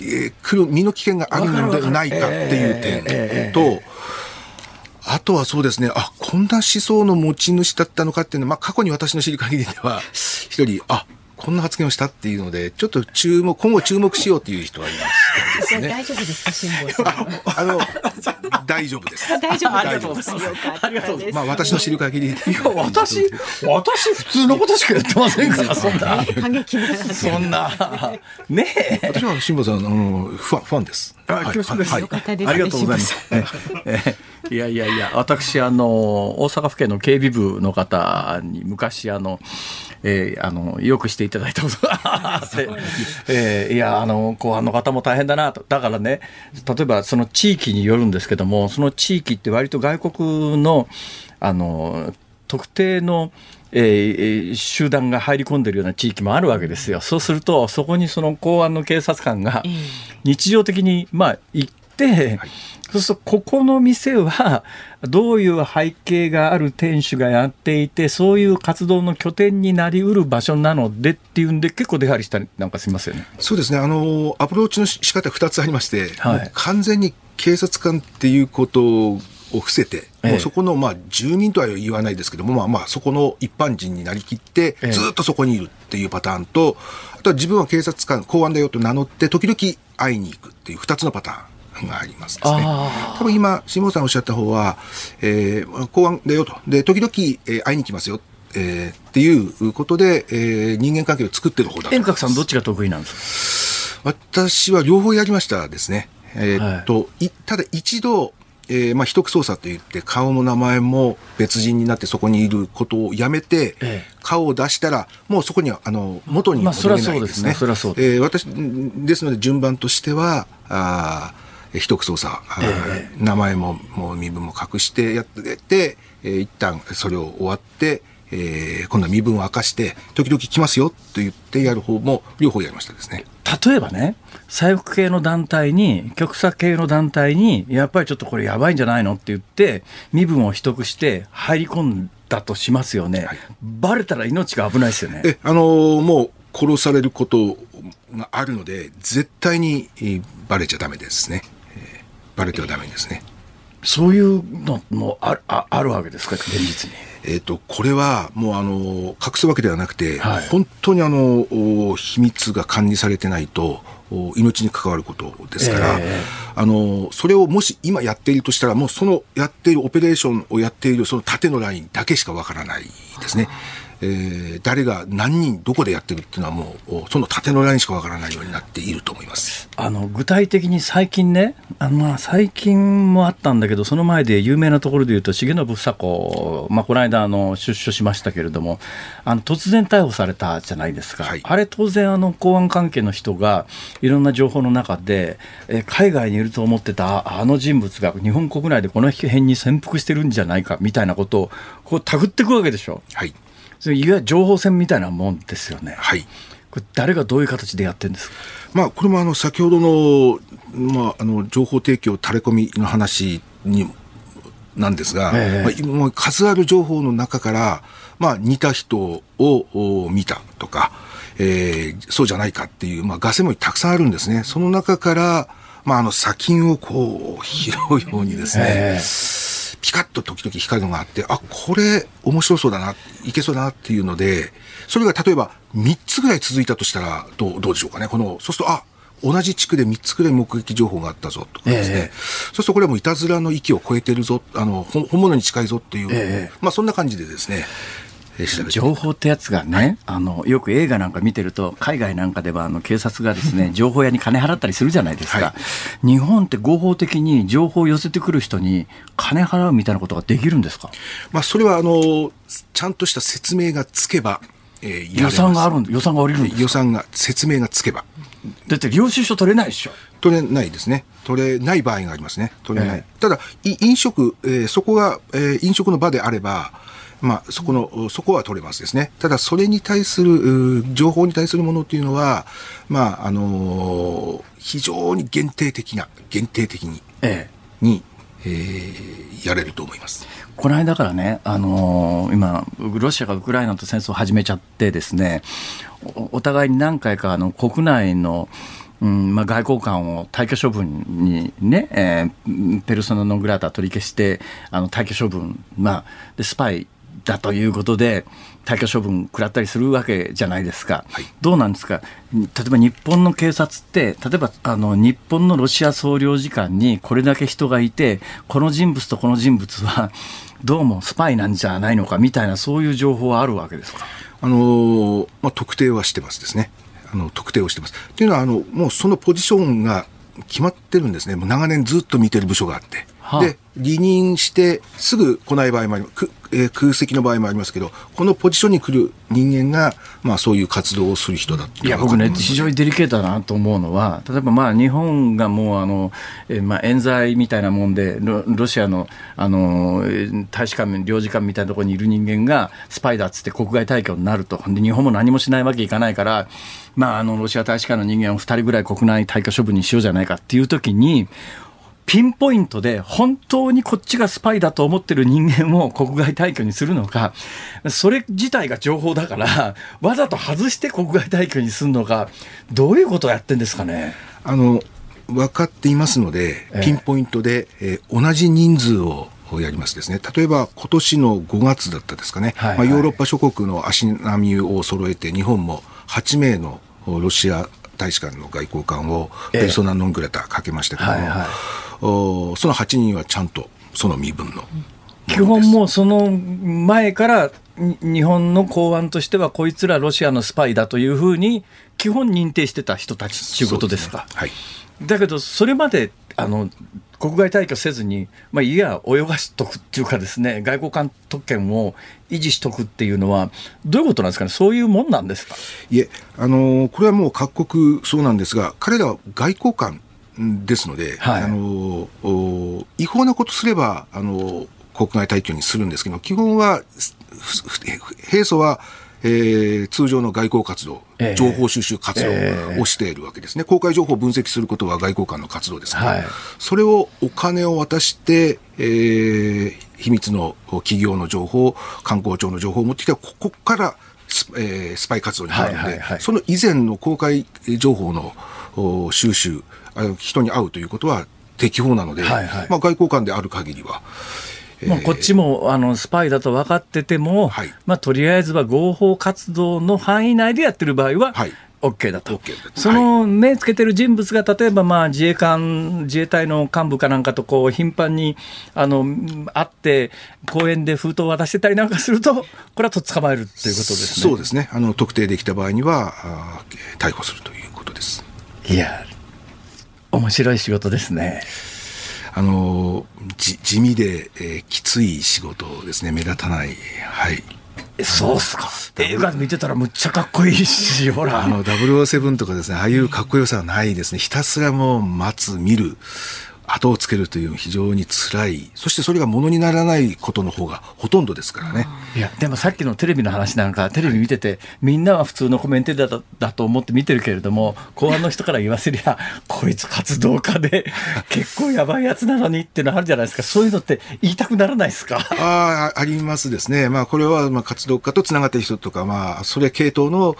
えー、来る身の危険があるのではないかっていう点と、あとはそうですね、あ、こんな思想の持ち主だったのかっていうのは、まあ、過去に私の知る限りでは、一人、あ、こんな発言をしたっていうので、ちょっと注目、今後注目しようという人はいます、ね。大丈夫ですか、辛坊さん。あの、大丈夫です。大丈夫大丈夫です。ありがとうございます。まあ、私の知る限り。いや、私、私普通のことしかやってませんから、そんな。過激な。そんな。ねえ。私は辛坊さん、あの、ファン、ファンです。あ、恐縮です。ありがとうございます。いやいやいや、私、あの、大阪府警の警備部の方に昔、あの、えー、あのよくしていただいたこと。があって、えー、いやあの公安の方も大変だなと。だからね例えばその地域によるんですけどもその地域って割と外国のあの特定のえー、集団が入り込んでるような地域もあるわけですよ。そうすると、そこにその公安の警察官が日常的に、まあ、行って、はいそうするとここの店はどういう背景がある店主がやっていてそういう活動の拠点になりうる場所なのでっていうんで結構出入りしたりなんかしますよね。そうですね。あのアプローチの仕方2つありまして、はい、完全に警察官っていうことを伏せて、ええ、もうそこの、まあ、住民とは言わないですけども、まあ、まあ、そこの一般人になりきって、ずっとそこにいるっていうパターンと、あとは自分は警察官、公安だよと名乗って、時々会いに行くっていう2つのパターン。がありますですね。多分今、辛坊さんおっしゃった方は、えー、公安だよと。で、時々、えー、会いに来ますよ。えー、っていうことで、えー、人間関係を作ってる方だ遠隔さんどっちが得意なんですか？私は両方やりましたですね。えー、っと、はい、ただ一度、えー、まあ、秘匿捜査といって顔も名前も別人になってそこにいることをやめて、ええ、顔を出したらもうそこにはあの元に戻れないですね。まあ、それはそうですね。えー、私ですので順番としてはあ秘匿捜査、えー、名前ももう身分も隠してやってて、えー、一旦それを終わって、えー、今度は身分を明かして時々来ますよと言ってやる方も両方やりましたですね。例えばね、左翼系の団体に、極左系の団体に、やっぱりちょっとこれやばいんじゃないのって言って、身分を秘匿して入り込んだとしますよね。はい、バレたら命が危ないですよね。え、あのー、もう殺されることがあるので、絶対にバレちゃダメですね。バレてはダメですね。そういうのもあああるわけですか、現実に。えーと、これはもうあの隠すわけではなくて、はい、本当にあの秘密が管理されてないと命に関わることですから、えー、あのそれをもし今やっているとしたらもうそのやっているオペレーションをやっているその縦のラインだけしかわからないですね。えー、誰が何人どこでやってるっていうのはもうその縦のラインしかわからないようになっていると思います。あの具体的に最近ねあのまあ最近もあったんだけどその前で有名なところでいうと重信房子、まあ、この間あの出所しましたけれどもあの突然逮捕されたじゃないですか、はい、あれ当然あの公安関係の人がいろんな情報の中で、え海外にいると思ってたあの人物が日本国内でこの辺に潜伏してるんじゃないかみたいなことをこう手繰っていくわけでしょ。はいそれいわゆる情報戦みたいなもんですよね。はい。これ誰がどういう形でやってるんですか？まあこれもあの先ほどのまああの情報提供垂れ込みの話になんですが、えー、まあ、数ある情報の中から、まあ、似た人を見たとか、えー、そうじゃないかっていう、まあ、ガセもたくさんあるんですね。その中から、まあ、あの、砂金をこう、拾うようにですね、えーピカッと時々光るのがあって、あ、これ面白そうだな、いけそうだなっていうので、それが例えば3つぐらい続いたとしたらどう、どうでしょうかね。この、そうすると、あ、同じ地区で3つぐらい目撃情報があったぞとかですね、えそうするとこれはもういたずらの域を超えてるぞ、あの本物に近いぞっていう、え。まあそんな感じでですね、情報ってやつがね、あのよく映画なんか見てると海外なんかではあの警察がですね 情報屋に金払ったりするじゃないですか、はい、日本って合法的に情報を寄せてくる人に金払うみたいなことができるんですか、まあ、それはあのちゃんとした説明がつけば、えー、予算がある予算が降りるんです予算が説明がつけば。だって領収書取れないでしょ。取れないですね。取れない場合がありますね。取れない。えー、ただ、飲食、えー、そこが、えー、飲食の場であれば、まあ、そこの、そこは取れますですね。ただ、それに対する、情報に対するものっていうのは、まあ、あのー、非常に限定的な、限定的に、ええに、えー、やれると思います。この間からね、あのー、今、ロシアがウクライナと戦争を始めちゃってですね、お互いに何回かあの国内のうんまあ、外交官を退去処分にね、えー、ペルソナ・ノン・グラータ取り消してあの退去処分、まあ、でスパイだということで退去処分食らったりするわけじゃないですか、はい、どうなんですか？例えば日本の警察って例えばあの日本のロシア総領事館にこれだけ人がいてこの人物とこの人物は どうもスパイなんじゃないのかみたいなそういう情報はあるわけですか？あのまあ、特定はしてますですね。あの特定をしてます。というのはあのもうそのポジションが決まってるんですね。もう長年ずっと見てる部署があって。はあ、で離任してすぐ来ない場合もあります、えー、空席の場合もありますけど、このポジションに来る人間が、まあ、そういう活動をする人だいや、僕ね、非常にデリケートだなと思うのは、例えばまあ日本がもうあの、えー、まあ冤罪みたいなもんで、ロロシアのあの大使館、領事館みたいなところにいる人間がスパイだっつって国外退去になると、で日本も何もしないわけいかないから、まあ、あのロシア大使館の人間を2人ぐらい国内退去処分にしようじゃないかっていうときに、ピンポイントで本当にこっちがスパイだと思ってる人間を国外退去にするのか、それ自体が情報だから、わざと外して国外退去にするのか、どういうことをやってんですかね？あの分かっていますので、ピンポイントで、えー、同じ人数をやりますですね。例えば今年の5月だったですかね、はいはい、まあ、ヨーロッパ諸国の足並みを揃えて日本も8名のロシア大使館の外交官をペルソナ・ノングレタかけましたけども、はいはい、おその8人はちゃんとその身分の。基本もその前から日本の公安としてはこいつらロシアのスパイだというふうに基本認定してた人たちということですか。すねはい、だけどそれまであの国外退去せずに、まあ、いや泳がしとくっていうかですね外交官特権を維持しとくっていうのはどういうことなんですかね？そういうもんなんですか？いえあのこれはもう各国そうなんですが彼らは外交官ですので、はい、あの違法なことすればあの国外退去にするんですけど基本は平素はえー、通常の外交活動、えー、情報収集活動をしているわけですね、公開情報を分析することは外交官の活動ですから、はい、それをお金を渡して、えー、秘密の企業の情報、観光庁の情報を持ってきたら、ここからス,、えー、スパイ活動に入るので、はいはいはい、その以前の公開情報の収集、人に会うということは適法なので、はいはい、まあ、外交官である限りは、まあ、こっちもあのスパイだと分かってても、はい、まあ、とりあえずは合法活動の範囲内でやってる場合は、はい。OK だと、その目つけてる人物が例えばまあ自衛官、自衛隊の幹部かなんかとこう頻繁にあの会って、公園で封筒を渡してたりなんかすると、これはと捕まえるということですね。そうですね。あの、特定できた場合にはあ、逮捕するということです。いや、面白い仕事ですね。あの地味で、えー、きつい仕事ですね。目立たない。はい。そうっすか。映画見てたらむっちゃかっこいいし ほら。あの007とかですねああいうかっこよさはないですね。ひたすらもう待つ見る後をつけるという非常に辛い。そしてそれがものにならないことの方がほとんどですからね。いやでもさっきのテレビの話なんかテレビ見ててみんなは普通のコメンテーターだと思って見てるけれども公安の人から言わせりゃ こいつ活動家で 結構やばいやつなのにっていうのあるじゃないですか。そういうのって言いたくならないですか？あありますですね。まあこれはまあ活動家とつながってる人とかまあそれ系統の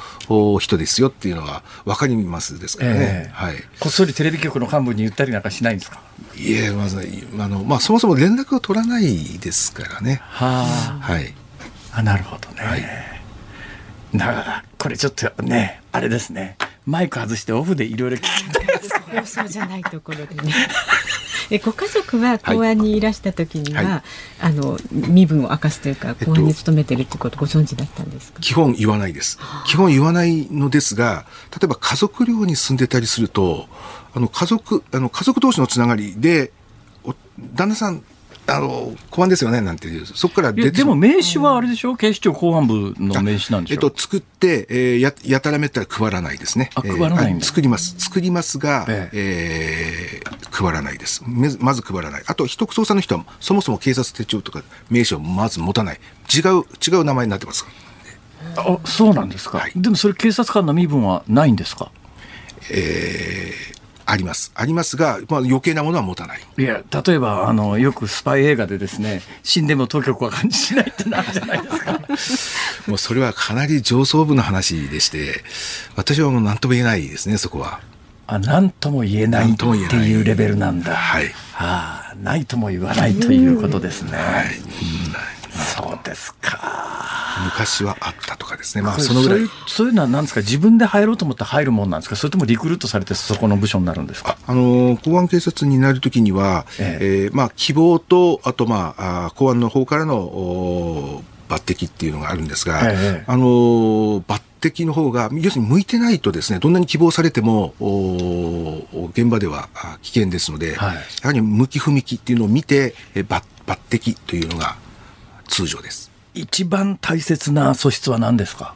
人ですよっていうのは分かりますですからね、えー、はい、こっそりテレビ局の幹部に言ったりなんかしないんですか？いえ、まず、あの、まあ、そもそも連絡を取らないですからね。はあ。はい。あ、なるほどね。はい、だから、これちょっとね、あれですね。マイク外してオフでいろいろ聞きたい。放送じゃないところでね。えご家族は公安にいらした時には、はい、あの身分を明かすというか公安に勤めてるってことご存知だったんですか、基本言わないです。基本言わないのですが、例えば家族寮に住んでたりすると、あの家族あの家族同士のつながりで旦那さんあの公安ですよねなんていう、そこから出てでも名刺はあれでしょ、警視庁公安部の名刺なんでしょ、えっと、作って、えー、ややたらめったら配らないですね。あ配らないえー、作ります、作りますが、ええ。ー、配らないです。まず配らない。あと、秘匿捜査の人は、そもそも警察手帳とか名刺をまず持たない、違う違う名前になってますあそうなんですか、はい、でもそれ、警察官の身分はないんですか？えー、あります。ありますが、まあ、余計なものは持たない。いや、例えば、あの、よくスパイ映画でですね、死んでも当局は感じしないってなるじゃないですか。もうそれはかなり上層部の話でして、私はもう何とも言えないですね、そこは。あ、何とも言えないっていうレベルなんだ。はい。はあ、ないとも言わないということですね。はい。そうですか。昔はあったとかですね、まあ、そのぐらい。そういうのはなんですか、自分で入ろうと思って入るもんなんですか、それともリクルートされて、そこの部署になるんですか？あの公安警察になるときには、ええ。えー、まあ、希望と、あと、まあ、公安の方からの抜擢っていうのがあるんですが、ええ、あの抜擢の方が、要するに向いてないとですね、どんなに希望されても、現場では危険ですので、はい、やはり向き不向きっていうのを見て、抜抜擢というのが通常です。一番大切な素質は何ですか？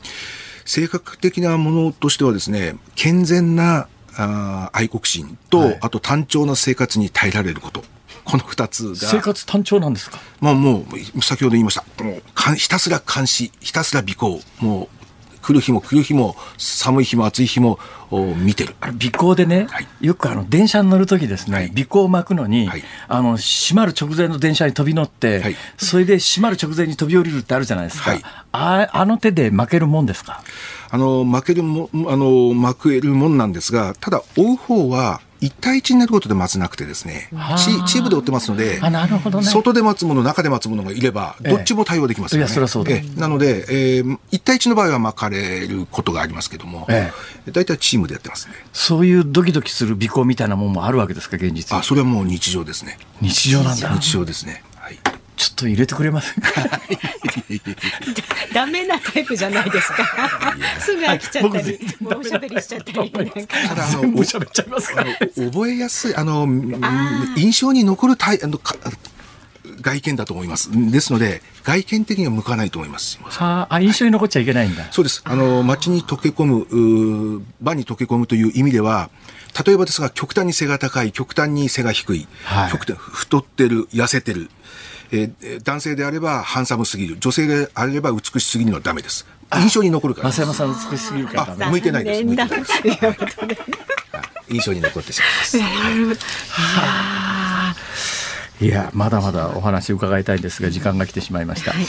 性格的なものとしてはですね、健全なあ愛国心と、はい、あと単調な生活に耐えられること。この二つが。生活単調なんですか？まあもう、先ほど言いました。もうひたすら監視、ひたすら尾行。もう来る日も来る日も寒い日も暑い日も見てる。尾行でね、はい、よくあの電車に乗る時ですね、はい、尾行を巻くのに、はい、あの閉まる直前の電車に飛び乗って、それで閉まる直前に飛び降りるってあるじゃないですか、ああの手で負けるもんですか？あの負けるもあの負けるもんなんですがただ追う方は一対一になることで待つなくてですね、チチームで追ってますので、なるほどね、外で待つもの、中で待つものがいれば、どっちも対応できますよね。ええ、いや、そりゃそうだ。えなので、えー、一対一の場合は巻かれることがありますけども、ええ、大体チームでやってますね。そういうドキドキする尾行みたいなものもあるわけですか、現実あ、それはもう日常ですね。日常なんだ。日常ですね。はい。ちょっと入れてくれませんか？ダメなタイプじゃないですか。すぐ飽きちゃったり、もうおしゃべりしちゃったり。ただあの、おしゃべっちゃいますか覚えやすい、あの、印象に残るタイ、あの、外見だと思います。ですので、外見的には向かないと思います。はあ、印象に残っちゃいけないんだ。そうです。あの、街に溶け込む、場に溶け込むという意味では、例えばですが、極端に背が高い、極端に背が低い、はい、極端太ってる、痩せてる、えー、男性であればハンサムすぎる、女性であれば美しすぎるのはダメです。印象に残るから。増山さん美しすぎるから。向いてないです。向いてないです。印象に残ってしまいます。いやまだまだお話伺いたいんですが時間が来てしまいました。はい、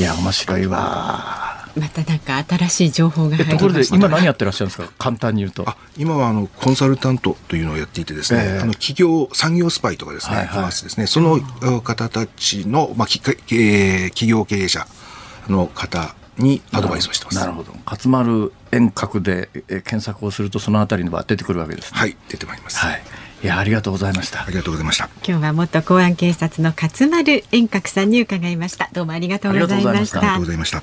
いや面白いわ。またなんか新しい情報が入りましところで今何やってらっしゃるんですか？簡単に言うと。今はあのコンサルタントというのをやっていてですね、えー、あの企業産業スパイとかですね、はいはい、ますですね。その方たちの、まあ、きえー、企業経営者の方にアドバイスをしてます。なるほど。勝丸遠隔で、え検索をするとそのあたりのは出てくるわけです、ね、はい出てまいります、はい。いやありがとうございました。ありがとうございました。今日は元公安警察の勝丸遠隔さんに伺いました。どうもありがとうございました。ありがとうございました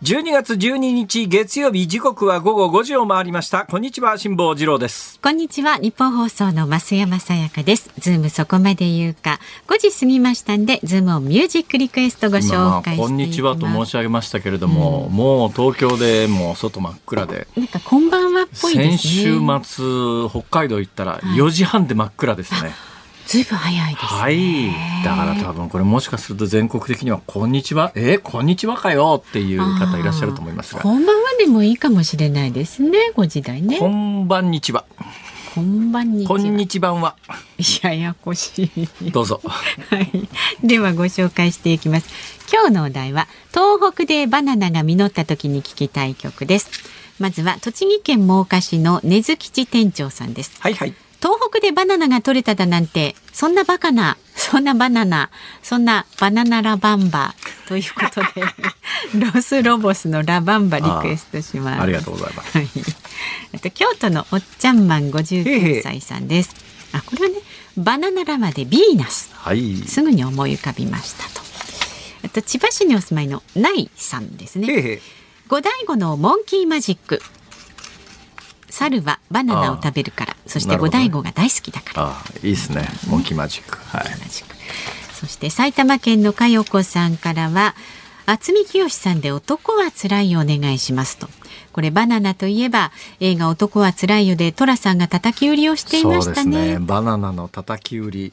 12月12日月曜日時刻は午後5時を回りました。こんにちは辛坊治郎です。こんにちはニッポン放送の増山さやかです。ズームそこまで言うか。5時過ぎましたんでズームオンミュージックリクエストご紹介こんにちはと申し上げましたけれども、うん、もう東京でもう外真っ暗で。なんかこんばんはっぽいですね。先週末北海道行ったら4時半で真っ暗ですね、はいずいぶん早いです、ね、はい。だから多分これもしかすると全国的にはこんにちは、えー、こんにちはかよっていう方いらっしゃると思いますが。こんばんはでもいいかもしれないですね、ご時代ね。こんばんにちは。こんばんにこんにちばんは。ややこしい。どうぞ。はい。ではご紹介していきます。今日のお題は東北でバナナが実った時に聞きたい曲です。まずは栃木県真岡市の根津吉店長さんです。はいはい。東北でバナナが取れただなんてそんなバカな そんなバナナそんなバナナラバンバということで ロスロボスのラバンバリクエストします。ありがとうございます、はい、あと京都のおっちゃんマン59歳さんです。あこれはねバナナラマでビーナス、はい、すぐに思い浮かびましたと。あと千葉市にお住まいのナイさんですね。五醍醐のモンキーマジック。猿はバナナを食べるからそして五醍醐が大好きだから。あいいですね。モンキーマジック、はい、そして埼玉県の佳代子さんからは渥美清さんで男はつらいお願いしますと。これバナナといえば映画男はつらいよで寅さんが叩き売りをしていましたね、ね、バナナの叩き売り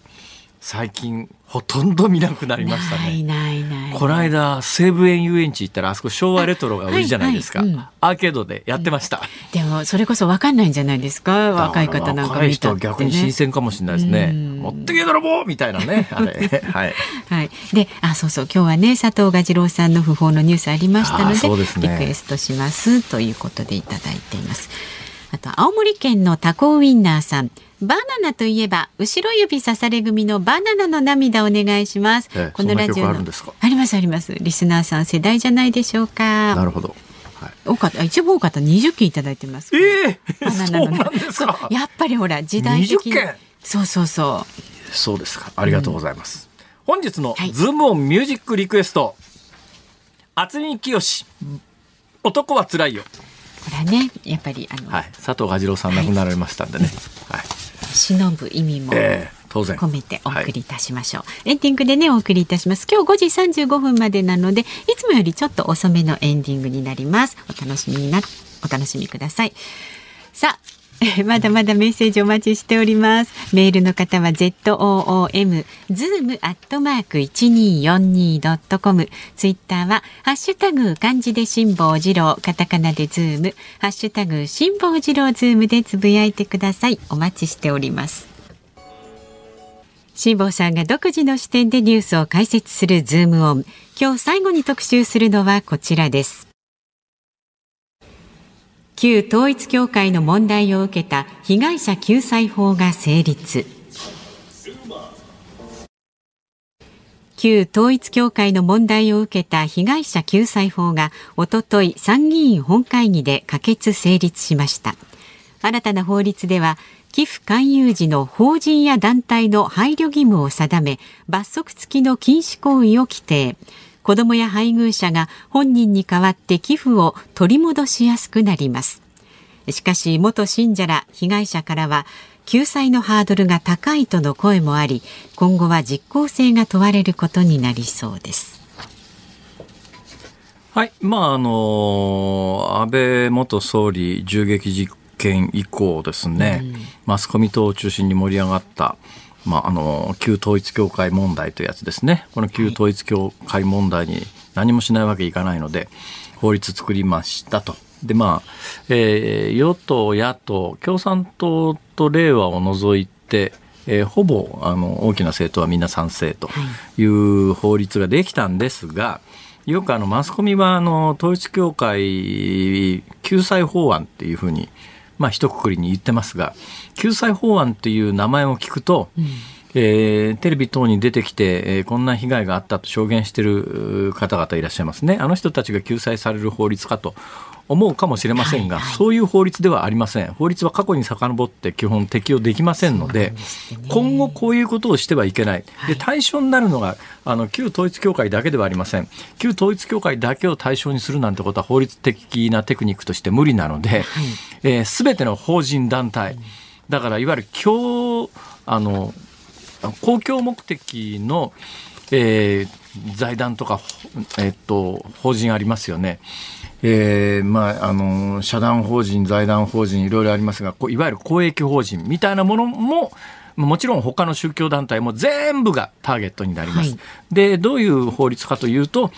最近ほとんど見なくなりましたね。ないないこの間西武園遊園地行ったらあそこ昭和レトロが売りじゃないですか。はいはいうん、アーケードでやってました、うん、でもそれこそわかんないんじゃないですか若い方なんか見た、ね、逆に新鮮かもしれないですね。持ってけ泥棒みたいなねあれ はい。はい。であそうそう今日はね佐藤蛾次郎さんの訃報のニュースありましたので、ね、リクエストしますということでいただいています。あと青森県のタコウインナーさん。バナナといえば後ろ指刺され組のバナナの涙お願いします。ええ、このラジオありますあります。リスナーさん世代じゃないでしょうか。なるほど。はい、多かった一番多かった二十件いただいてます。ええー、バナナのそうやっぱりほら時代的にそうそうそう。そうですか。ありがとうございます。うん、本日のズームオンミュージックリクエスト。渥美清男はつらいよ。これはねやっぱりあの、はい、佐藤蛾次郎さん亡くなられましたんでね。はい。忍ぶ意味も、込めてお送りいたしましょう、はい、エンディングでねお送りいたします。今日5時35分までなのでいつもよりちょっと遅めのエンディングになります。お楽しみになお楽しみください。さあ まだまだメッセージお待ちしております。メールの方は zoom zoom アットマーク一二四二ドットコム。ツイッターはハッシュタグ漢字で辛坊治郎、カタカナでズーム、ハッシュタグ辛坊治郎ズームでつぶやいてください。お待ちしております。辛坊さんが独自の視点でニュースを解説するズームオン。今日最後に特集するのはこちらです。旧統一教会の問題を受けた被害者救済法が成立。旧統一教会の問題を受けた被害者救済法がおととい参議院本会議で可決成立しました。新たな法律では寄付勧誘時の法人や団体の配慮義務を定め罰則付きの禁止行為を規定。子どもや配偶者が本人に代わって寄付を取り戻しやすくなります。しかし元信者ら被害者からは救済のハードルが高いとの声もあり今後は実効性が問われることになりそうです。はい。まああの安倍元総理銃撃事件以降ですね、うん、マスコミ等を中心に盛り上がったまあ、あの旧統一教会問題というやつですねこの旧統一教会問題に何もしないわけいかないので法律作りましたと。でまあえー、与党、野党、共産党と令和を除いて、えー、ほぼあの大きな政党はみんな賛成という法律ができたんですが、よくあのマスコミはあの統一教会救済法案っていうふうにまあ一括りに言ってますが救済法案っていう名前を聞くと、うんえー、テレビ等に出てきて、えー、こんな被害があったと証言している方々いらっしゃいますね。あの人たちが救済される法律かと思うかもしれませんが、はいはい、そういう法律ではありません。法律は過去に遡って基本適用できませんので、ね、今後こういうことをしてはいけない。で対象になるのがあの旧統一教会だけではありません。旧統一教会だけを対象にするなんてことは法律的なテクニックとして無理なので、はい。えー、全ての法人団体だからいわゆる共あの公共目的の、えー、財団とか、えー、っと法人ありますよね。えーまあ、あの社団法人、財団法人いろいろありますがいわゆる公益法人みたいなものももちろん他の宗教団体も全部がターゲットになります。はい、でどういう法律かというと、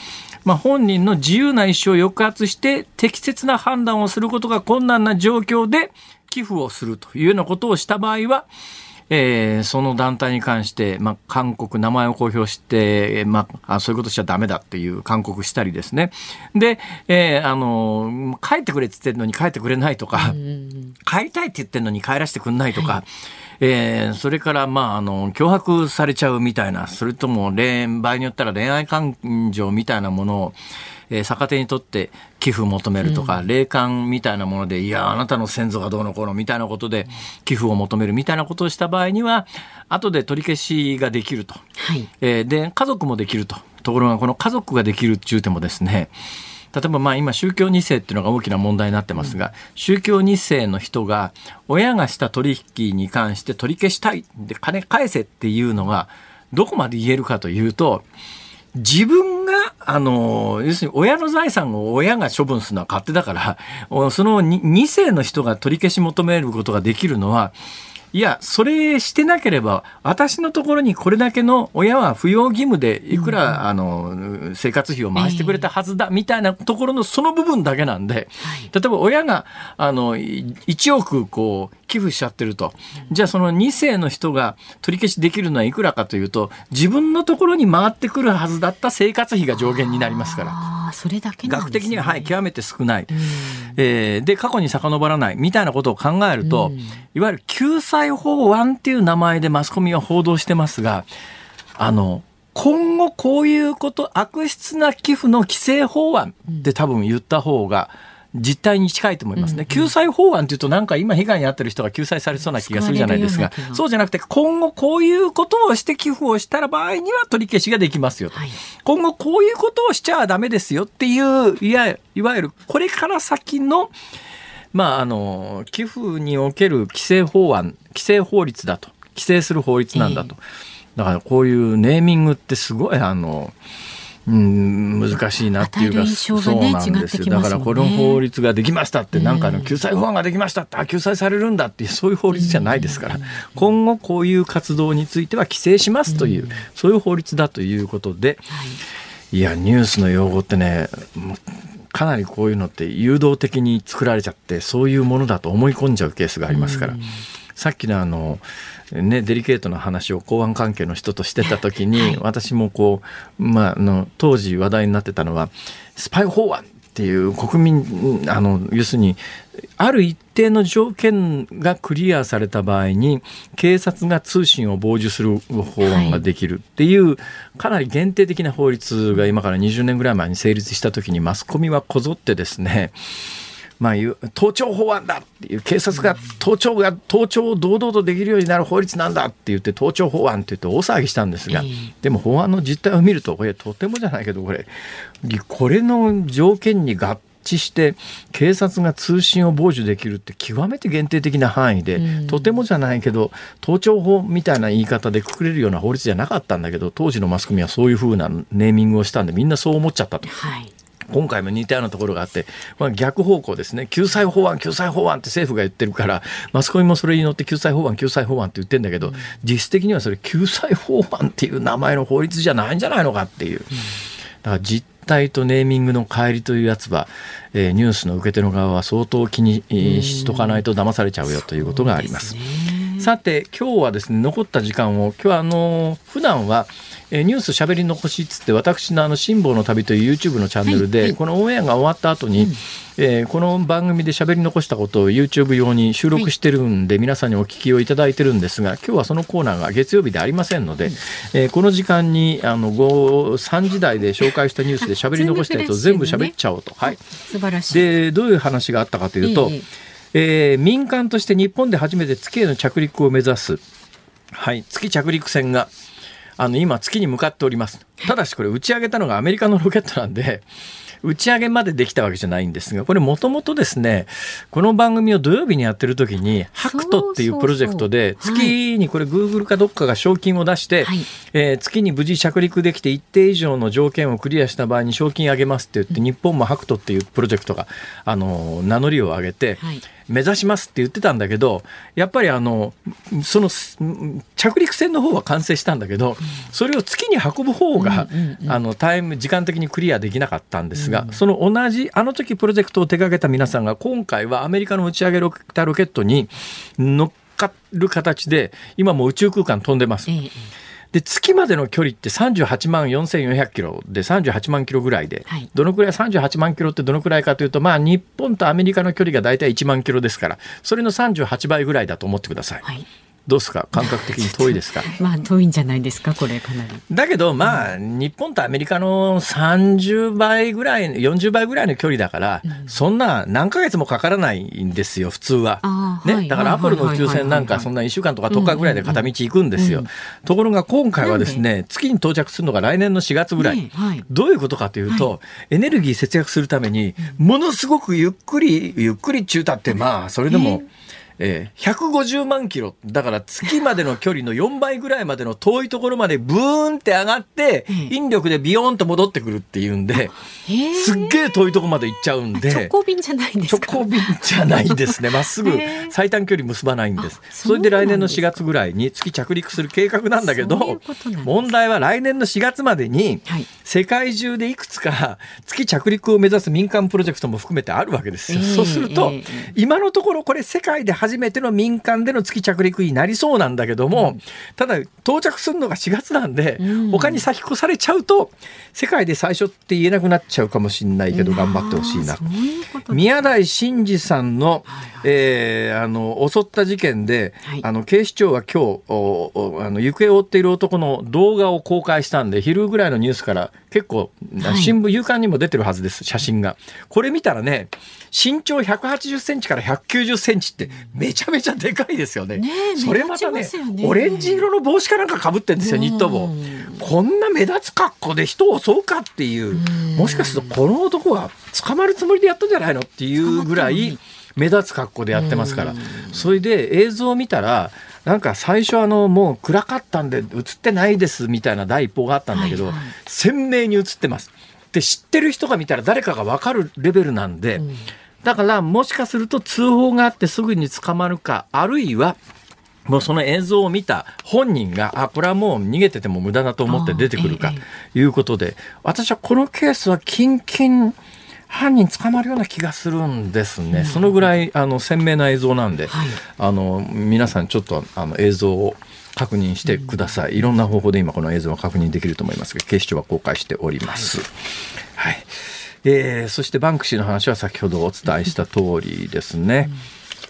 まあ、本人の自由な意思を抑圧して適切な判断をすることが困難な状況で寄付をするというようなことをした場合はえー、その団体に関して、まあ、勧告、名前を公表して、まあ、そういうことしちゃダメだっていう勧告したりですね。で、えー、あの、帰ってくれって言ってるのに帰ってくれないとか、帰りたいって言ってるのに帰らせてくんないとか、はいえー、それから、まあ、あの、脅迫されちゃうみたいな、それとも、恋、場合によったら恋愛感情みたいなものを、えー、逆手にとって寄付を求めるとか、うん、霊感みたいなもので、いや、あなたの先祖がどうのこうのみたいなことで寄付を求めるみたいなことをした場合には、後で取り消しができると。はい、えー、で、家族もできると。ところが、この家族ができるっていうてもですね、例えばまあ今宗教2世っていうのが大きな問題になってますが、宗教2世の人が親がした取引に関して取り消したいで金返せっていうのがどこまで言えるかというと自分が、あの、要するに親の財産を親が処分するのは勝手だから、その 2, 世の人が取り消し求めることができるのは、いや、それしてなければ、私のところにこれだけの親は扶養義務でいくら、うん、あの生活費を回してくれたはずだ、みたいなところのその部分だけなんで、例えば親があの1億こう寄付しちゃってると、じゃあその2世の人が取り消しできるのはいくらかというと、自分のところに回ってくるはずだった生活費が上限になりますから。それだけ、ね、額的には、はい、極めて少ない、うん、えー、で過去に遡らないみたいなことを考えると、うん、いわゆる救済法案っていう名前でマスコミは報道してますがあの今後こういうこと悪質な寄付の規制法案って多分言った方が、うん実態に近いと思いますね、うんうん、救済法案というとなんか今被害に遭ってる人が救済されそうな気がするじゃないですか。そうじゃなくて今後こういうことをして寄付をしたら場合には取り消しができますよと、はい、今後こういうことをしちゃダメですよっていういやいわゆるこれから先のまああの寄付における規制法案規制法律だと。規制する法律なんだと、えー、だからこういうネーミングってすごいあのうん、難しいなっていうか、ね、そうなんですよ、だからこの法律ができましたって、なんかの救済法案ができましたって、あ救済されるんだっていう、そういう法律じゃないですから、今後こういう活動については規制しますという、そういう法律だということで、いや、ニュースの用語ってね、かなりこういうのって誘導的に作られちゃって、そういうものだと思い込んじゃうケースがありますから。さっきのあのね、デリケートな話を公安関係の人としてた時に、はい、私もこう、まあ、の当時話題になってたのはスパイ法案っていう国民あの要するにある一定の条件がクリアされた場合に警察が通信を傍受する法案ができるっていう、はい、かなり限定的な法律が今から20年ぐらい前に成立した時にマスコミはこぞってですね まあ、盗聴法案だっていう警察が盗聴が盗聴を堂々とできるようになる法律なんだって言って盗聴法案って言って大騒ぎしたんですが、でも法案の実態を見るとこれとてもじゃないけどこれこれの条件に合致して警察が通信を傍受できるって極めて限定的な範囲で、とてもじゃないけど盗聴法みたいな言い方でくくれるような法律じゃなかったんだけど当時のマスコミはそういうふうなネーミングをしたんでみんなそう思っちゃったと。はい。今回も似たようなところがあって、まあ、逆方向ですね。救済法案救済法案って政府が言ってるからマスコミもそれに乗って救済法案救済法案って言ってるんだけど、実質的にはそれ救済法案っていう名前の法律じゃないんじゃないのかっていう。だから実態とネーミングの乖離というやつは、えー、ニュースの受け手の側は相当気にしとかないと騙されちゃうよということがあります。さて今日はですね残った時間を今日はあの普段はえー、ニュースしゃべり残しっつって私のあの辛抱の旅という YouTube のチャンネルで、はい。はい、このオンエアが終わった後に、うん、えー、この番組でしゃべり残したことを YouTube 用に収録してるんで、はい、皆さんにお聞きをいただいてるんですが今日はそのコーナーが月曜日でありませんので、うん、えー、この時間にあの3時台で紹介したニュースでしゃべり残したやつを全部しゃべっちゃおうと。はい、素晴らしい。でどういう話があったかというと、えー、民間として日本で初めて月への着陸を目指す、はい、月着陸船があの今月に向かっております。ただしこれ打ち上げたのがアメリカのロケットなんで打ち上げまでできたわけじゃないんですがこれもともとですねこの番組を土曜日にやってる時にハクトっていうプロジェクトで月にこれグーグルかどっかが賞金を出して、はい、えー、月に無事着陸できて一定以上の条件をクリアした場合に賞金あげますって言って、日本もハクトっていうプロジェクトがあの名乗りを上げて、はい目指しますって言ってたんだけどやっぱりあのその着陸船の方は完成したんだけどそれを月に運ぶ方が、あのタイム時間的にクリアできなかったんですが、その同じあの時プロジェクトを手掛けた皆さんが今回はアメリカの打ち上げロケットに乗っかる形で今も宇宙空間飛んでます。で月までの距離って38万4400キロで38万キロぐらいで、はい、どのくらい38万キロってどのくらいかというとまあ日本とアメリカの距離が大体1万キロですからそれの38倍ぐらいだと思ってください。はいどうですか？感覚的に遠いですか？まあ遠いんじゃないですかこれかなり。だけどまあ、うん、日本とアメリカの30倍ぐらい40倍ぐらいの距離だから、うん、そんな何ヶ月もかからないんですよ普通は、ね、だからアポロの宇宙船なんかそんな1週間とか10日ぐらいで片道行くんですよ、ところが今回はですね月に到着するのが来年の4月ぐらい、ねはい、どういうことかというと、はい、エネルギー節約するためにものすごくゆっくりゆっくり中たってまあそれでも、え。ーえー、150万キロ。だから月までの距離の4倍ぐらいまでの遠いところまでブーンって上がって、引力でビヨーンと戻ってくるっていうんで、すっげえ遠いところまで行っちゃうんで直行便じゃないんですか。直行便じゃないですね。まっすぐ最短距離結ばないんです。それで来年の4月ぐらいに月着陸する計画なんだけど問題は来年の4月までに、世界中でいくつか月着陸を目指す民間プロジェクトも含めてあるわけですよ、そうすると、今のところこれ世界で初めての民間での月着陸になりそうなんだけども、うん、ただ到着するのが4月なんで、うん、他に先越されちゃうと世界で最初って言えなくなっちゃうかもしれないけど頑張ってほしいな。宮台真司さんの、えー、あの襲った事件で、はい、あの警視庁は今日おあの行方を追っている男の動画を公開したんで昼ぐらいのニュースから結構、新聞夕刊にも出てるはずです写真が。これ見たらね身長180センチから190センチってめちゃめちゃでかいですよね。ねそれまたね、ね、オレンジ色の帽子かなんかかぶってんですよニット帽。こんな目立つ格好で人を襲うかっていうもしかするとこの男は捕まるつもりでやったんじゃないのっていうぐらい。目立つ格好でやってますから、それで映像を見たらなんか最初あのもう暗かったんで映ってないですみたいな第一報があったんだけど、はいはい、鮮明に映ってます。で知ってる人が見たら誰かが分かるレベルなんで、うん、だからもしかすると通報があってすぐに捕まるかあるいはもうその映像を見た本人が、あ、これはもう逃げてても無駄だと思って出てくるか、いうことで、私はこのケースはキンキン犯人捕まるような気がするんですね、そのぐらいあの鮮明な映像なんで、はい、あの皆さんちょっとあの映像を確認してください、いろんな方法で今この映像は確認できると思いますが警視庁は公開しております。はい、はい、えー、そしてバンクシーの話は先ほどお伝えした通りですね。うん。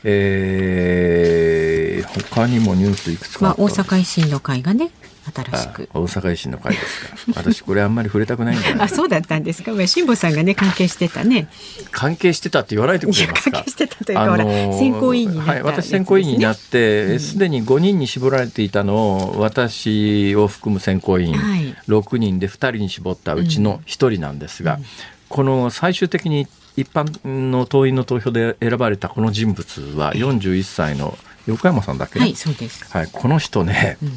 えー、他にもニュースいくつか、まあ、大阪維新の会がね新しく。大阪維新の会ですか。私これあんまり触れたくないんだあそうだったんですか？辛坊さんがね関係してたね。関係してたって言わないでくれますか？関係してたというか、あのー、選考委員になった、ね、はい、私選考委員になってすで、に5人に絞られていたのを私を含む選考委員、はい、6人で2人に絞ったうちの1人なんですが、うん、この最終的に一般の党員の投票で選ばれたこの人物は41歳の横山さんだけ、はい、そうです、はい、この人ね、うん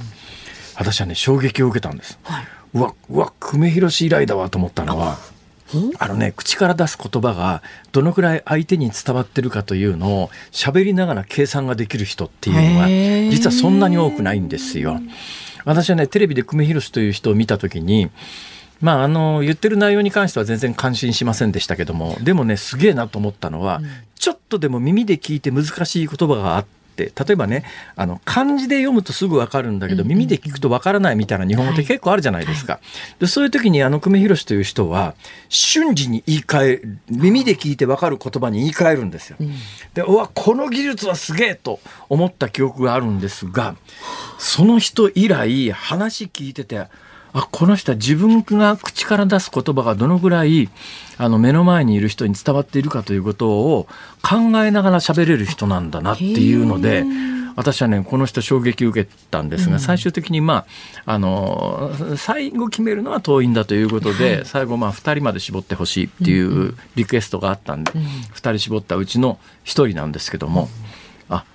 私はね衝撃を受けたんです、はい、うわうわ久米宏以来だわと思ったのはあのね口から出す言葉がどのくらい相手に伝わってるかというのを喋りながら計算ができる人っていうのは実はそんなに多くないんですよ。私はねテレビで久米宏という人を見た時にまあ、あの言ってる内容に関しては全然感心しませんでしたけどもでもねすげえなと思ったのは、うん、ちょっとでも耳で聞いて難しい言葉があって。っ例えばねあの漢字で読むとすぐ分かるんだけど、耳で聞くと分からないみたいな日本語って結構あるじゃないですか。はいでそういう時にあの久米宏という人は瞬時に言い換え耳で聞いて分かる言葉に言い換えるんですよ。でうわこの技術はすげえと思った記憶があるんですがその人以来話聞いててあこの人は自分が口から出す言葉がどのぐらいあの目の前にいる人に伝わっているかということを考えながら喋れる人なんだなっていうので。私はねこの人衝撃受けたんですが、うん、最終的にまああの最後決めるのは党員だということで、はい、最後まあ2人まで絞ってほしいっていうリクエストがあったんで、うん、2人絞ったうちの1人なんですけども。うんあ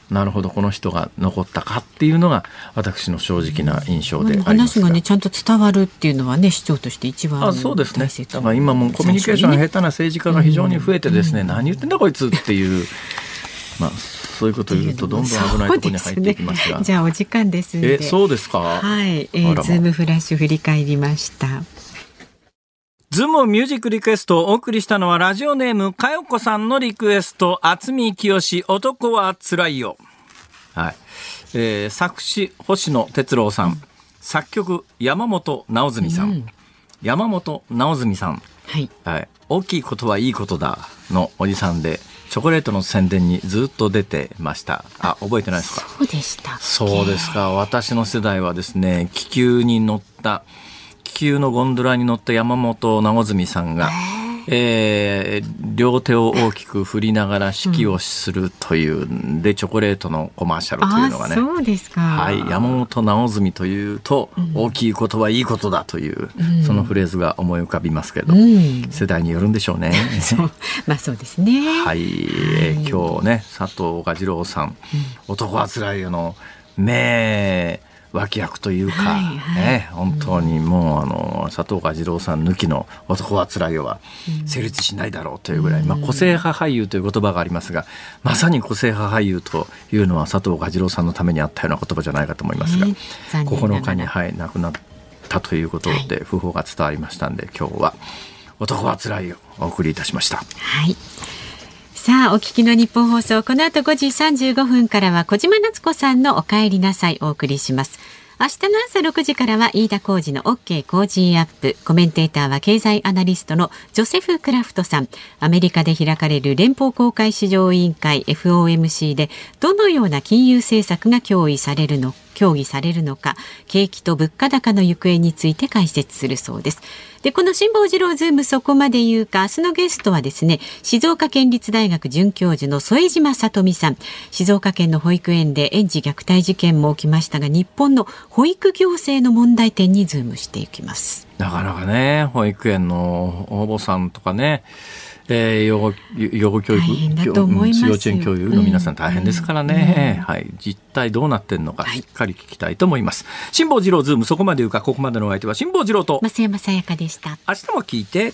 なるほどこの人が残ったかっていうのが私の正直な印象であります話がねちゃんと伝わるっていうのはね市長として一番あそうですね。だから今もコミュニケーションが下手な政治家が非常に増えてですね、うん、何言ってんだこいつっていう まあそういうことを言うとどんどん危ないところに入っていきますが、ね、じゃあお時間ですえそうですか。はい、えー、ズームフラッシュ振り返りましたズームミュージックリクエストをお送りしたのはラジオネームかよこさんのリクエスト。渥美清男はつらいよ。はい。えー、作詞星野哲郎さん、作曲山本直純さん、うん、山本直純さん、はい、はい、大きいことはいいことだのおじさんでチョコレートの宣伝にずっと出てました。あ覚えてないですか？そうでしたそうですか。私の世代はですね気球に乗った球のゴンドラに乗った山本直純さんが、えー、両手を大きく振りながら指揮をするという、うん、でチョコレートのコマーシャルというのがね。そうですか、はい、山本直純というと、うん、大きいことはいいことだという、うん、そのフレーズが思い浮かびますけど、世代によるんでしょうね。そ うまあそうですね。はい、えー、今日ね佐藤蛾次郎さん、男はつらいよの名脇役というか、はいはい、ね、本当にもう、あの佐藤蛾次郎さん抜きの「男はつらいよ」は成立しないだろうというぐらい、まあ、個性派俳優という言葉がありますがまさに個性派俳優というのは佐藤蛾次郎さんのためにあったような言葉じゃないかと思いますが、ね、9日に、はい、亡くなったということで訃報が伝わりましたんで今日は「男はつらいよ」お送りいたしました。はいさあ、お聞きの日本放送、この後5時35分からは小島夏子さんのお帰りなさいお送りします。明日の朝6時からは飯田浩二の OK 工事アップ。コメンテーターは経済アナリストのジョセフ・クラフトさん。アメリカで開かれる連邦公開市場委員会 FOMC でどのような金融政策が協議されるのか協議されるのか、景気と物価高の行方について解説するそうです。で、この辛坊治郎ズームそこまで言うか、明日のゲストはですね、静岡県立大学准教授の副島聡美さん。静岡県の保育園で園児虐待事件も起きましたが、日本の保育行政の問題点にズームしていきます。なかなかね、保育園の保母さんとかね、えー、養護養護教育幼稚園教育の皆さん大変ですからね、うん、はい、実態どうなってんのかしっかり聞きたいと思います、辛坊治郎ズームそこまで言うかここまでのお相手は辛坊治郎と増山さやかでした。明日も聞いて